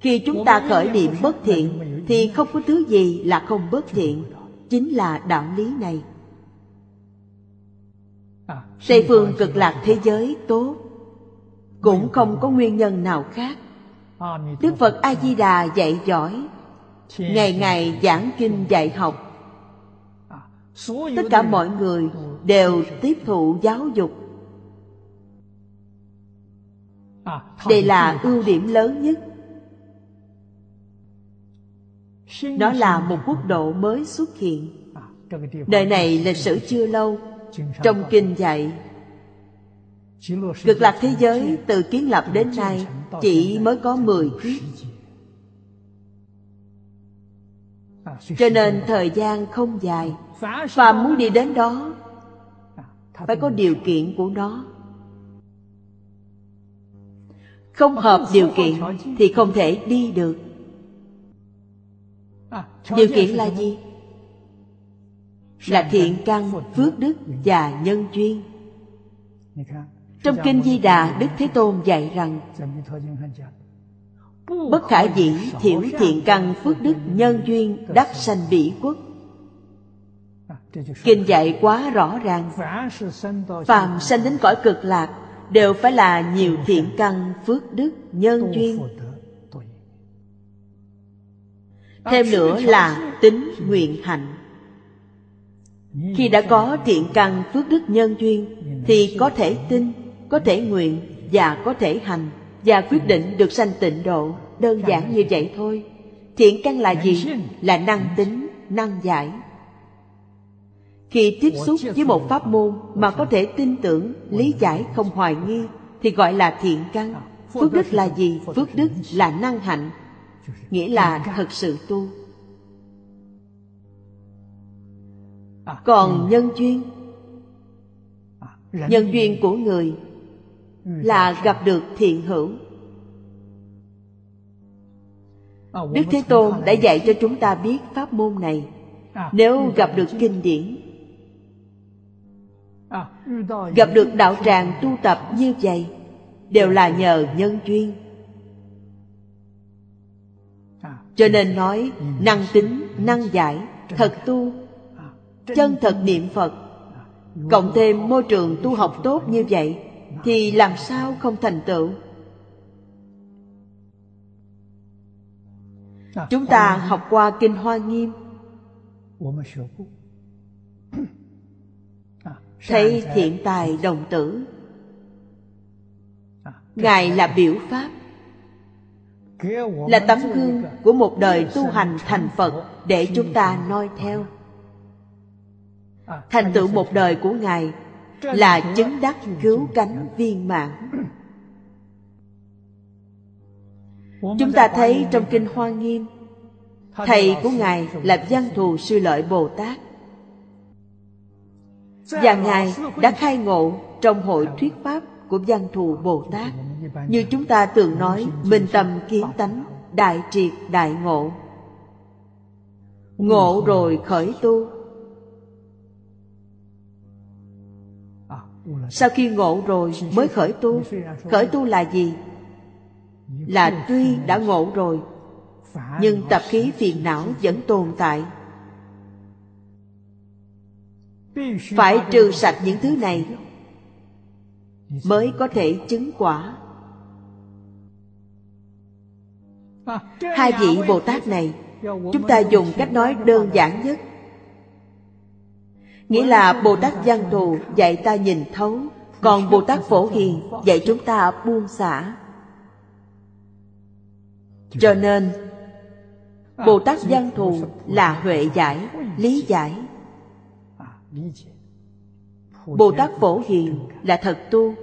khi chúng ta khởi niệm bất thiện, Thì không có thứ gì là không bất thiện, Chính là đạo lý này. Tây phương cực lạc thế giới tốt, Cũng không có nguyên nhân nào khác. Đức Phật A-di-đà dạy giỏi, ngày ngày giảng kinh dạy học. Tất cả mọi người đều tiếp thụ giáo dục. Đây là ưu điểm lớn nhất nó là một quốc độ mới xuất hiện. Đời này lịch sử chưa lâu trong kinh dạy cực lạc thế giới từ kiến lập đến nay chỉ mới có 10 kiếp. cho nên thời gian không dài. Và muốn đi đến đó phải có điều kiện của nó. Không hợp điều kiện thì không thể đi được điều kiện là gì? Là thiện căn phước đức và nhân duyên. Trong kinh di đà đức thế tôn dạy rằng bất khả dĩ thiểu thiện căn phước đức nhân duyên đắc sanh bỉ quốc. Kinh dạy quá rõ ràng. Phàm sanh đến cõi cực lạc đều phải là nhiều thiện căn phước đức nhân duyên thêm nữa là tính nguyện hạnh. Khi đã có thiện căn phước đức nhân duyên thì có thể tin có thể nguyện và có thể hành và quyết định được sanh tịnh độ. Đơn giản như vậy thôi. Thiện căn là gì? Là năng tính năng giải. Khi tiếp xúc với một pháp môn mà có thể tin tưởng lý giải không hoài nghi thì gọi là thiện căn. Phước đức là gì? Phước đức là năng hạnh nghĩa là thật sự tu. Còn nhân duyên. Nhân duyên của người là gặp được thiện hữu. Đức thế tôn đã dạy cho chúng ta biết pháp môn này. Nếu gặp được kinh điển, gặp được đạo tràng tu tập như vậy, đều là nhờ nhân duyên. Cho nên nói, năng tính, năng giải, thật tu, chân thật niệm phật. Cộng thêm môi trường tu học tốt như vậy, thì làm sao không thành tựu? Chúng ta học qua kinh hoa nghiêm. Thấy thiện tài đồng tử. Ngài là biểu pháp là tấm gương của một đời tu hành thành phật để chúng ta noi theo. Thành tựu một đời của ngài là chứng đắc cứu cánh viên mãn. Chúng ta thấy trong kinh hoa nghiêm, thầy của ngài là văn thù sư lợi bồ tát. Và ngài đã khai ngộ trong hội thuyết pháp của văn thù bồ tát. Như chúng ta thường nói minh tâm kiến tánh, đại triệt, đại ngộ. Ngộ rồi khởi tu. Sau khi ngộ rồi mới khởi tu. Khởi tu là gì? Là tuy đã ngộ rồi, nhưng tập khí phiền não vẫn tồn tại. Phải trừ sạch những thứ này mới có thể chứng quả. Hai vị bồ tát này, chúng ta dùng cách nói đơn giản nhất. Nghĩa là bồ tát văn thù dạy ta nhìn thấu, còn bồ tát phổ hiền dạy chúng ta buông xả. Cho nên bồ tát văn thù là huệ giải, lý giải bồ tát phổ hiền là thật tu.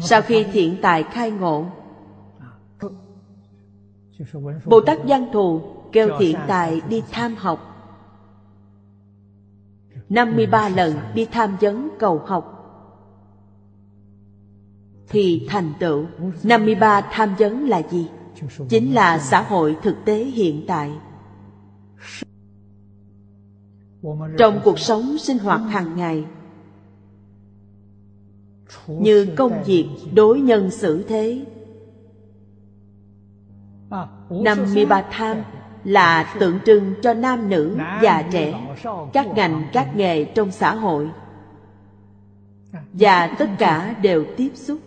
Sau khi thiện tài khai ngộ bồ tát Giang thù kêu thiện tài đi tham học. 53 lần đi tham vấn cầu học. Thì thành tựu. 53 tham vấn là gì? Chính là xã hội thực tế hiện tại. Trong cuộc sống sinh hoạt hàng ngày, Như công việc đối nhân xử thế. 53 tham là tượng trưng cho nam nữ già trẻ, các ngành, các nghề trong xã hội. Và tất cả đều tiếp xúc.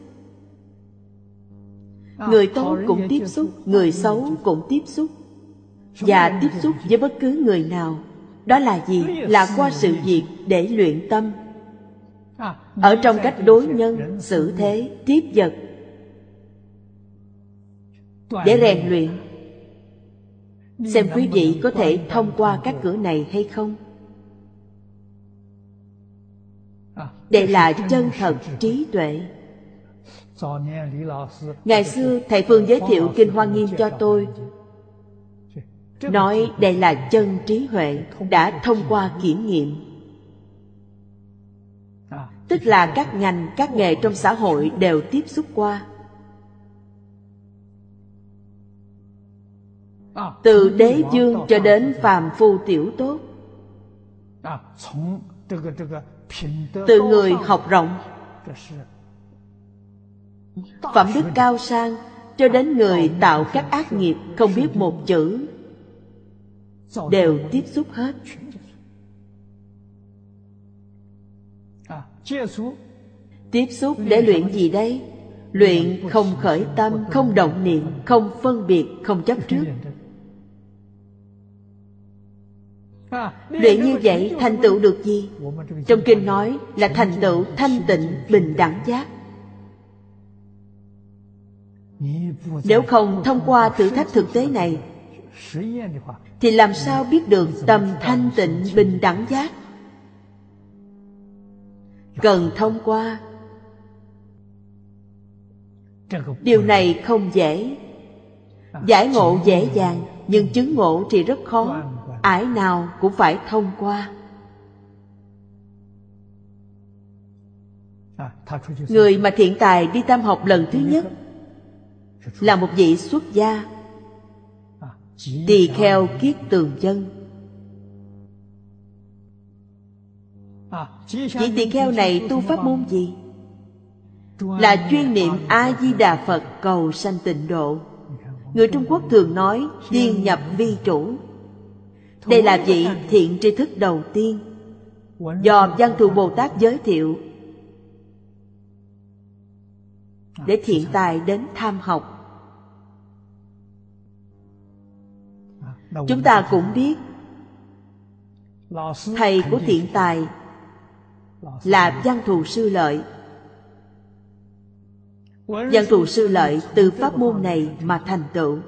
Người tốt cũng tiếp xúc, người xấu cũng tiếp xúc. Và tiếp xúc với bất cứ người nào đó là gì? Là qua sự việc để luyện tâm. Ở trong cách đối nhân, xử thế, tiếp vật. Để rèn luyện. Xem quý vị có thể thông qua các cửa này hay không. Đây là chân thật, trí tuệ. Ngày xưa, thầy phương giới thiệu kinh hoa nghiêm cho tôi nói đây là chân trí huệ đã thông qua kiểm nghiệm. Tức là các ngành các nghề trong xã hội đều tiếp xúc qua. Từ đế dương cho đến phàm phu tiểu tốt. Từ người học rộng phẩm đức cao sang cho đến người tạo các ác nghiệp không biết một chữ đều tiếp xúc hết. Tiếp xúc để luyện gì đây? Luyện không khởi tâm không động niệm không phân biệt không chấp trước. luyện như vậy thành tựu được gì? Trong kinh nói là thành tựu thanh tịnh bình đẳng giác. Nếu không thông qua thử thách thực tế này thì làm sao biết được tâm thanh tịnh bình đẳng giác? Cần thông qua. Điều này không dễ. Giải ngộ dễ dàng, nhưng chứng ngộ thì rất khó. Ải nào cũng phải thông qua. Người mà thiện tài đi tam học lần thứ nhất là một vị xuất gia tỳ kheo kiết tường chân vị tỳ kheo này tu pháp môn gì? Là chuyên niệm a di đà phật cầu sanh tịnh độ. Người trung quốc thường nói tiên nhập vi chủ. Đây là vị thiện tri thức đầu tiên. Do văn thù bồ tát giới thiệu để thiện tài đến tham học. Chúng ta cũng biết. Thầy của thiện tài là văn thù sư lợi. Văn thù sư lợi từ pháp môn này mà thành tựu.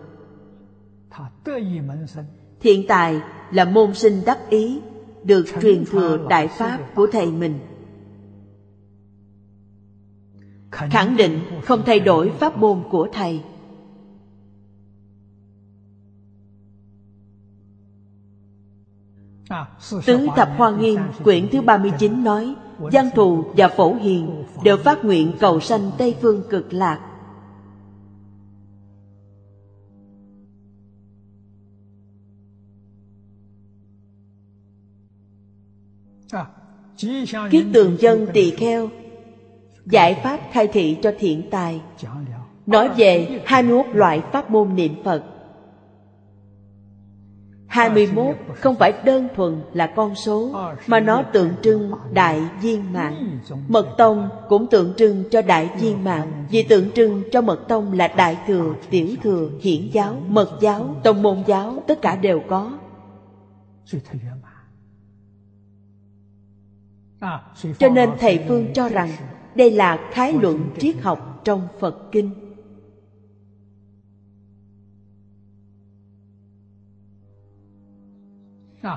Thiện tài là môn sinh đắc ý được truyền thừa đại pháp của thầy mình. Khẳng định không thay đổi pháp môn của thầy Tứ Thập Hoa Nghiêm quyển thứ 39 nói Văn thù và phổ hiền đều phát nguyện cầu sanh Tây Phương cực lạc. Kiết tường dân tỳ kheo Giải pháp khai thị cho thiện tài. Nói về 21 loại pháp môn niệm Phật 21 không phải đơn thuần là con số Mà nó tượng trưng đại viên mạng Mật tông cũng tượng trưng cho đại viên mạng Vì tượng trưng cho mật tông là đại thừa, tiểu thừa, hiển giáo, mật giáo, tông môn giáo Tất cả đều có. Cho nên Thầy Phương cho rằng Đây là khái luận triết học trong Phật Kinh.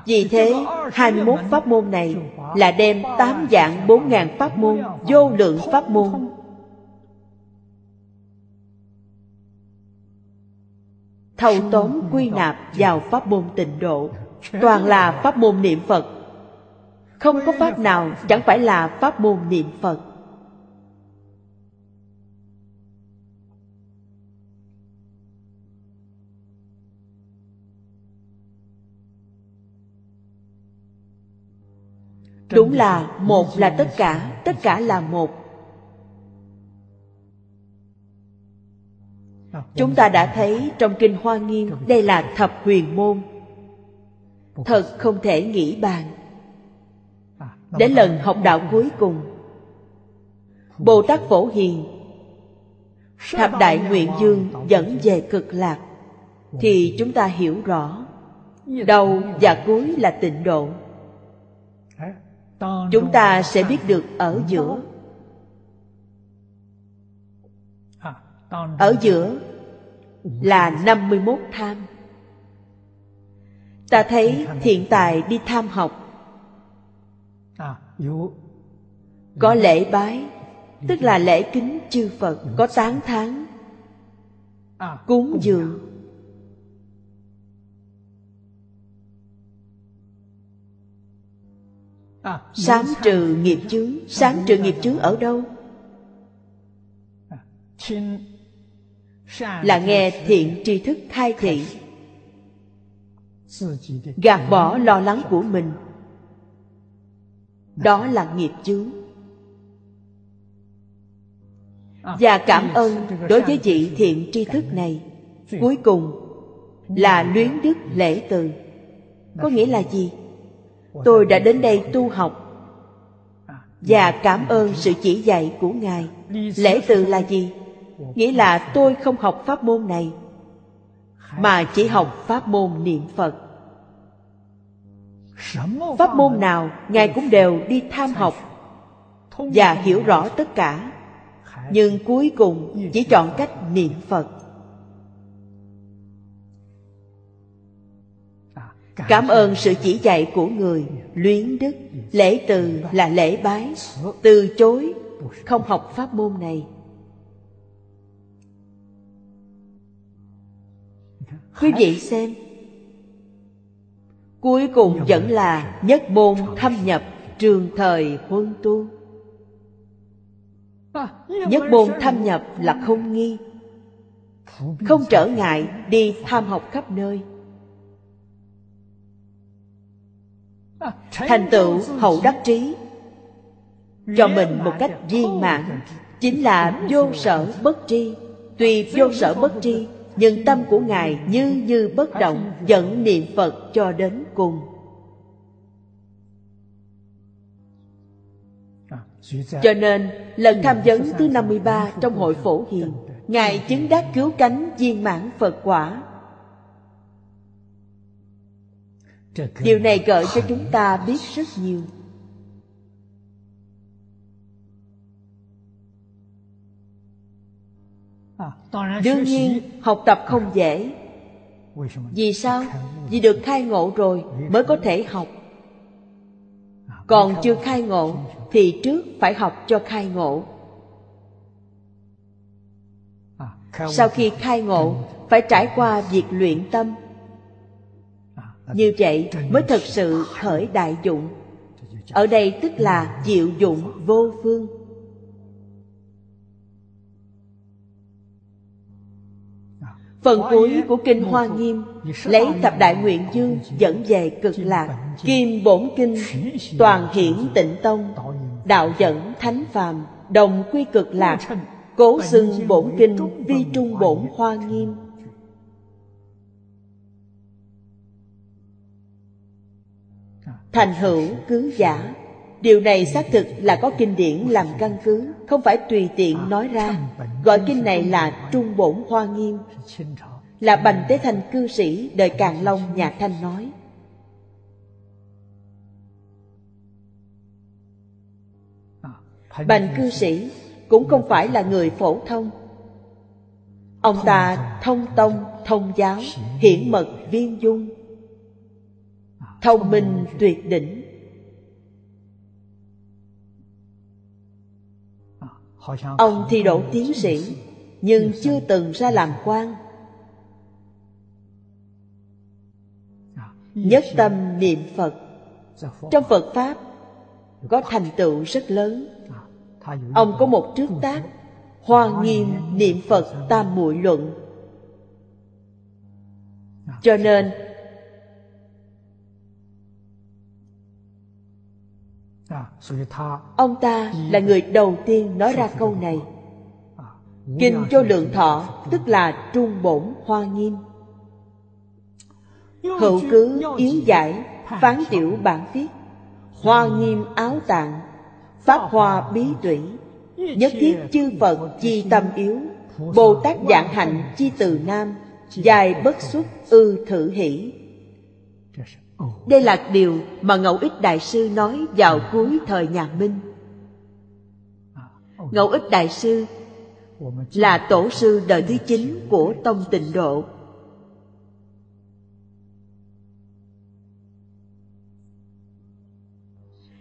Vì thế, 21 pháp môn này là đem 8 dạng 4 ngàn pháp môn, vô lượng pháp môn. Thâu tóm quy nạp vào pháp môn tịnh độ, toàn là pháp môn niệm Phật. Không có pháp nào chẳng phải là pháp môn niệm Phật. Đúng là một là tất cả tất cả là một. Chúng ta đã thấy trong kinh hoa nghiêm, đây là thập huyền môn. Thật không thể nghĩ bàn. Đến lần học đạo cuối cùng bồ tát phổ hiền, thập đại nguyện dương dẫn về cực lạc, thì chúng ta hiểu rõ, đầu và cuối là tịnh độ chúng ta sẽ biết được ở giữa. Ở giữa là 51 tham. Ta thấy hiện tại đi tham học. Có lễ bái, tức là lễ kính chư phật, có tán thán, cúng dường. Sáng trừ nghiệp chướng. Sáng trừ nghiệp chướng ở đâu? Là nghe thiện tri thức khai thị. Gạt bỏ lo lắng của mình. Đó là nghiệp chướng. Và cảm ơn đối với vị thiện tri thức này. Cuối cùng là luyến đức lễ từ. Có nghĩa là gì? Tôi đã đến đây tu học và cảm ơn sự chỉ dạy của ngài. Lễ từ là gì? nghĩa là tôi không học pháp môn này mà chỉ học pháp môn niệm phật. Pháp môn nào ngài cũng đều đi tham học và hiểu rõ tất cả. Nhưng cuối cùng chỉ chọn cách niệm phật cảm ơn sự chỉ dạy của người luyến đức. Lễ từ là lễ bái. Từ chối, không học pháp môn này. Quý vị xem, cuối cùng vẫn là nhất môn thâm nhập trường thời huân tu. Nhất môn thâm nhập là không nghi. Không trở ngại đi tham học khắp nơi. Thành tựu hậu đắc trí. Cho mình một cách viên mãn chính là vô sở bất tri. Tuy vô sở bất tri, nhưng tâm của ngài như như bất động, dẫn niệm phật cho đến cùng. Cho nên, lần tham vấn thứ 53 trong hội phổ hiền, ngài chứng đắc cứu cánh viên mãn phật quả. Điều này gợi cho chúng ta biết rất nhiều. Đương nhiên, học tập không dễ. Vì sao? Vì được khai ngộ rồi mới có thể học. Còn chưa khai ngộ thì trước phải học cho khai ngộ. Sau khi khai ngộ, phải trải qua việc luyện tâm như vậy mới thật sự khởi đại dụng. Ở đây tức là diệu dụng vô phương. Phần cuối của Kinh Hoa Nghiêm Lấy tập đại nguyện dương dẫn về cực lạc Kim bổn kinh, Toàn hiển tịnh tông, Đạo dẫn thánh phàm, Đồng quy cực lạc, Cố xưng bổn kinh, Vi trung bổn hoa nghiêm. Thành hữu cứ giả. Điều này xác thực là có kinh điển làm căn cứ Không phải tùy tiện nói ra. Gọi kinh này là Trung Bổn Hoa Nghiêm. Là Bành Tế Thành cư sĩ đời Càn Long nhà Thanh nói. Bành cư sĩ cũng không phải là người phổ thông. Ông ta thông. tông, thông giáo, hiển mật viên dung Thông minh tuyệt đỉnh. Ông thi đỗ tiến sĩ, Nhưng chưa từng ra làm quan. Nhất tâm niệm Phật. Trong Phật Pháp, Có thành tựu rất lớn. Ông có một trước tác, Hoa nghiêm niệm Phật tam muội luận. Cho nên Ông ta là người đầu tiên nói ra câu này. Kinh cho lượng thọ tức là trung bổn hoa nghiêm. Hữu cứ yếu giải phán tiểu bản viết. Hoa nghiêm áo tạng Pháp hoa bí tủy. Nhất thiết chư Phật chi tâm yếu. bồ tát dạng hạnh chi từ nam dài bất xuất ư thử hỷ đây là điều mà ngẫu ích đại sư nói vào cuối thời nhà minh. Ngẫu ích đại sư là tổ sư đời thứ chín của tông tịnh độ.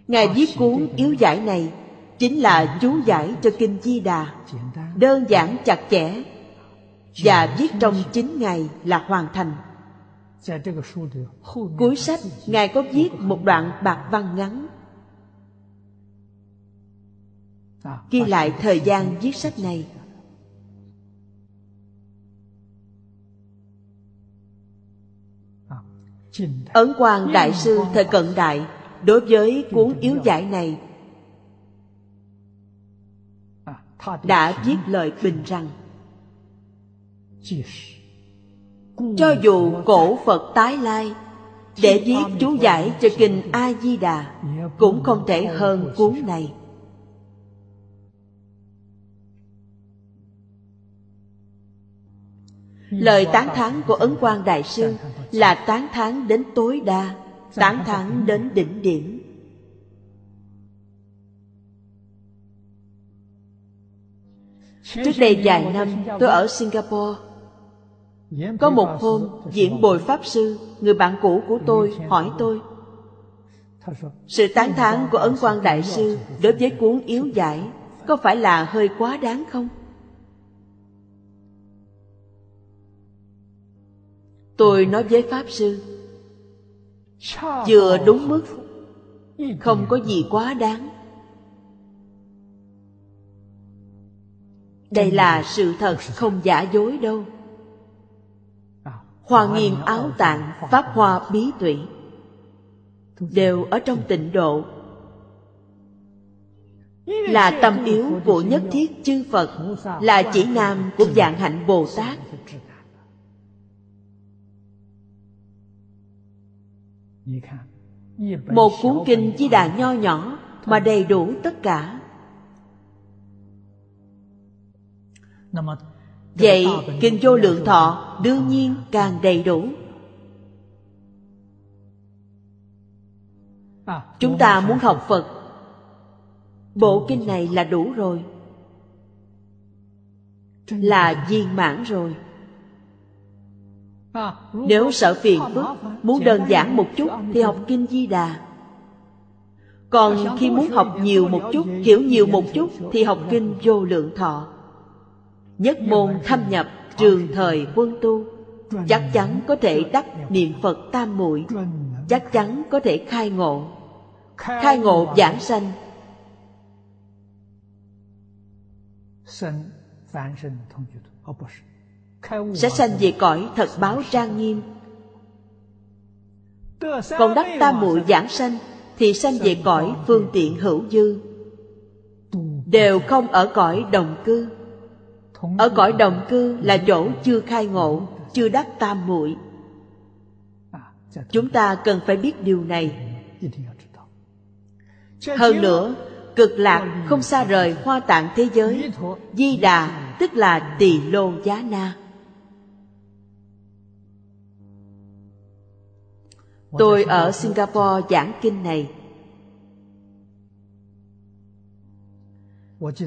Ngài viết cuốn yếu giải này chính là chú giải cho kinh di đà. Đơn giản chặt chẽ và viết trong chín ngày là hoàn thành cuối sách ngài có viết một đoạn bạc văn ngắn. Ghi lại thời gian viết sách này. Ấn quang đại sư thời cận đại đối với cuốn yếu giải này đã viết lời bình rằng cho dù cổ phật tái lai để viết chú giải cho kinh a di đà cũng không thể hơn cuốn này. Lời tán thán của ấn quang đại sư là tán thán đến tối đa tán thán đến đỉnh điểm. Trước đây vài năm tôi ở singapore có một hôm diễn bồi pháp sư người bạn cũ của tôi hỏi tôi sự tán thán của ấn quang đại sư đối với cuốn yếu giải có phải là hơi quá đáng không? Tôi nói với pháp sư vừa đúng mức không có gì quá đáng. Đây là sự thật không giả dối đâu hoa nghiêm áo tạng, pháp hoa bí tụy. Đều ở trong tịnh độ. Là tâm yếu của nhất thiết chư phật, là chỉ nam của dạng hạnh bồ tát. Một cuốn kinh di đà nho nhỏ mà đầy đủ tất cả vậy kinh vô lượng thọ đương nhiên càng đầy đủ. Chúng ta muốn học phật. Bộ kinh này là đủ rồi. Là viên mãn rồi. Nếu sợ phiền phức muốn đơn giản một chút thì học kinh di đà. Còn khi muốn học nhiều một chút hiểu nhiều một chút thì học kinh vô lượng thọ nhất môn thâm nhập, trường thời quân tu. Chắc chắn có thể đắc niệm phật tam muội. Chắc chắn có thể khai ngộ. Khai ngộ giảng sanh. Sẽ sanh về cõi thật báo trang nghiêm. Còn đắc tam muội giảng sanh, thì sanh về cõi phương tiện hữu dư. Đều không ở cõi đồng cư ở cõi đồng cư là chỗ chưa khai ngộ chưa đắc tam muội. Chúng ta cần phải biết điều này. Hơn nữa cực lạc không xa rời hoa tạng thế giới. di đà tức là tỳ lô giá na. Tôi ở singapore giảng kinh này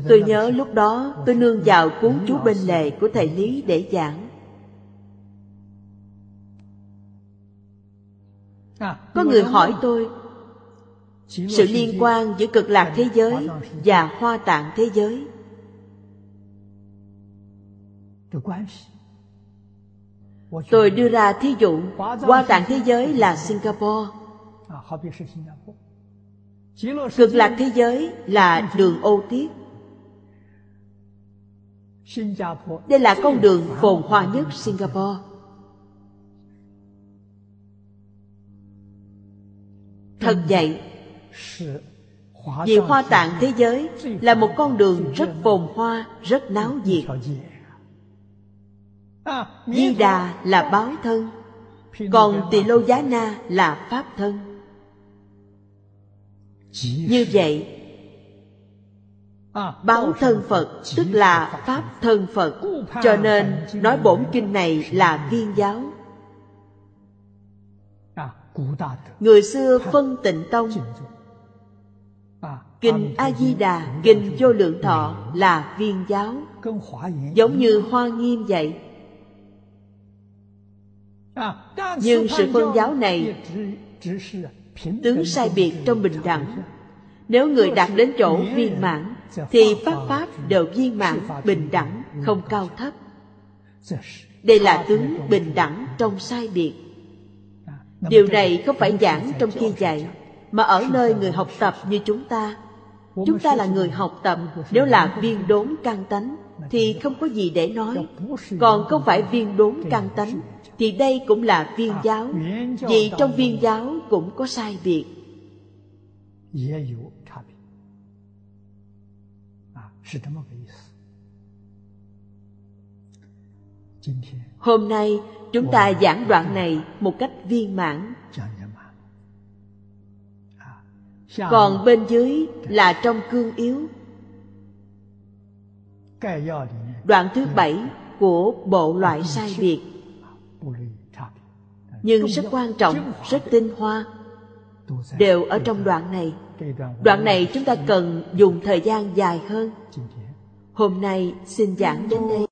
tôi nhớ lúc đó tôi nương vào cuốn chú bên lề của thầy lý để giảng. Có người hỏi tôi, sự liên quan giữa cực lạc thế giới và hoa tạng thế giới? Tôi đưa ra thí dụ, hoa tạng thế giới là singapore. Cực lạc thế giới là đường ô tiết đây là con đường phồn hoa nhất singapore. Thật vậy vì hoa tạng thế giới là một con đường rất phồn hoa rất náo nhiệt. di đà là báo thân còn tỳ lô giá na là pháp thân. Như vậy báo thân phật tức là pháp thân phật. Cho nên nói bổn kinh này là viên giáo. Người xưa phân tịnh tông. Kinh a di đà kinh vô lượng thọ là viên giáo. Giống như hoa nghiêm vậy. Nhưng sự phân giáo này tướng sai biệt trong bình đẳng nếu người đạt đến chỗ viên mãn, thì pháp pháp đều viên mãn, bình đẳng, không cao thấp. Đây là tướng bình đẳng trong sai biệt. Điều này không phải giảng trong khi dạy, mà ở nơi người học tập như chúng ta. Chúng ta là người học tập, nếu là viên đốn căn tánh, thì không có gì để nói. Còn không phải viên đốn căn tánh, thì đây cũng là viên giáo, vì trong viên giáo cũng có sai biệt hôm nay chúng ta giảng đoạn này một cách viên mãn. còn bên dưới là trong cương yếu. đoạn thứ bảy của bộ loại sai biệt. nhưng rất quan trọng rất tinh hoa đều ở trong đoạn này đoạn này chúng ta cần dùng thời gian dài hơn. Hôm nay xin giảng đến đây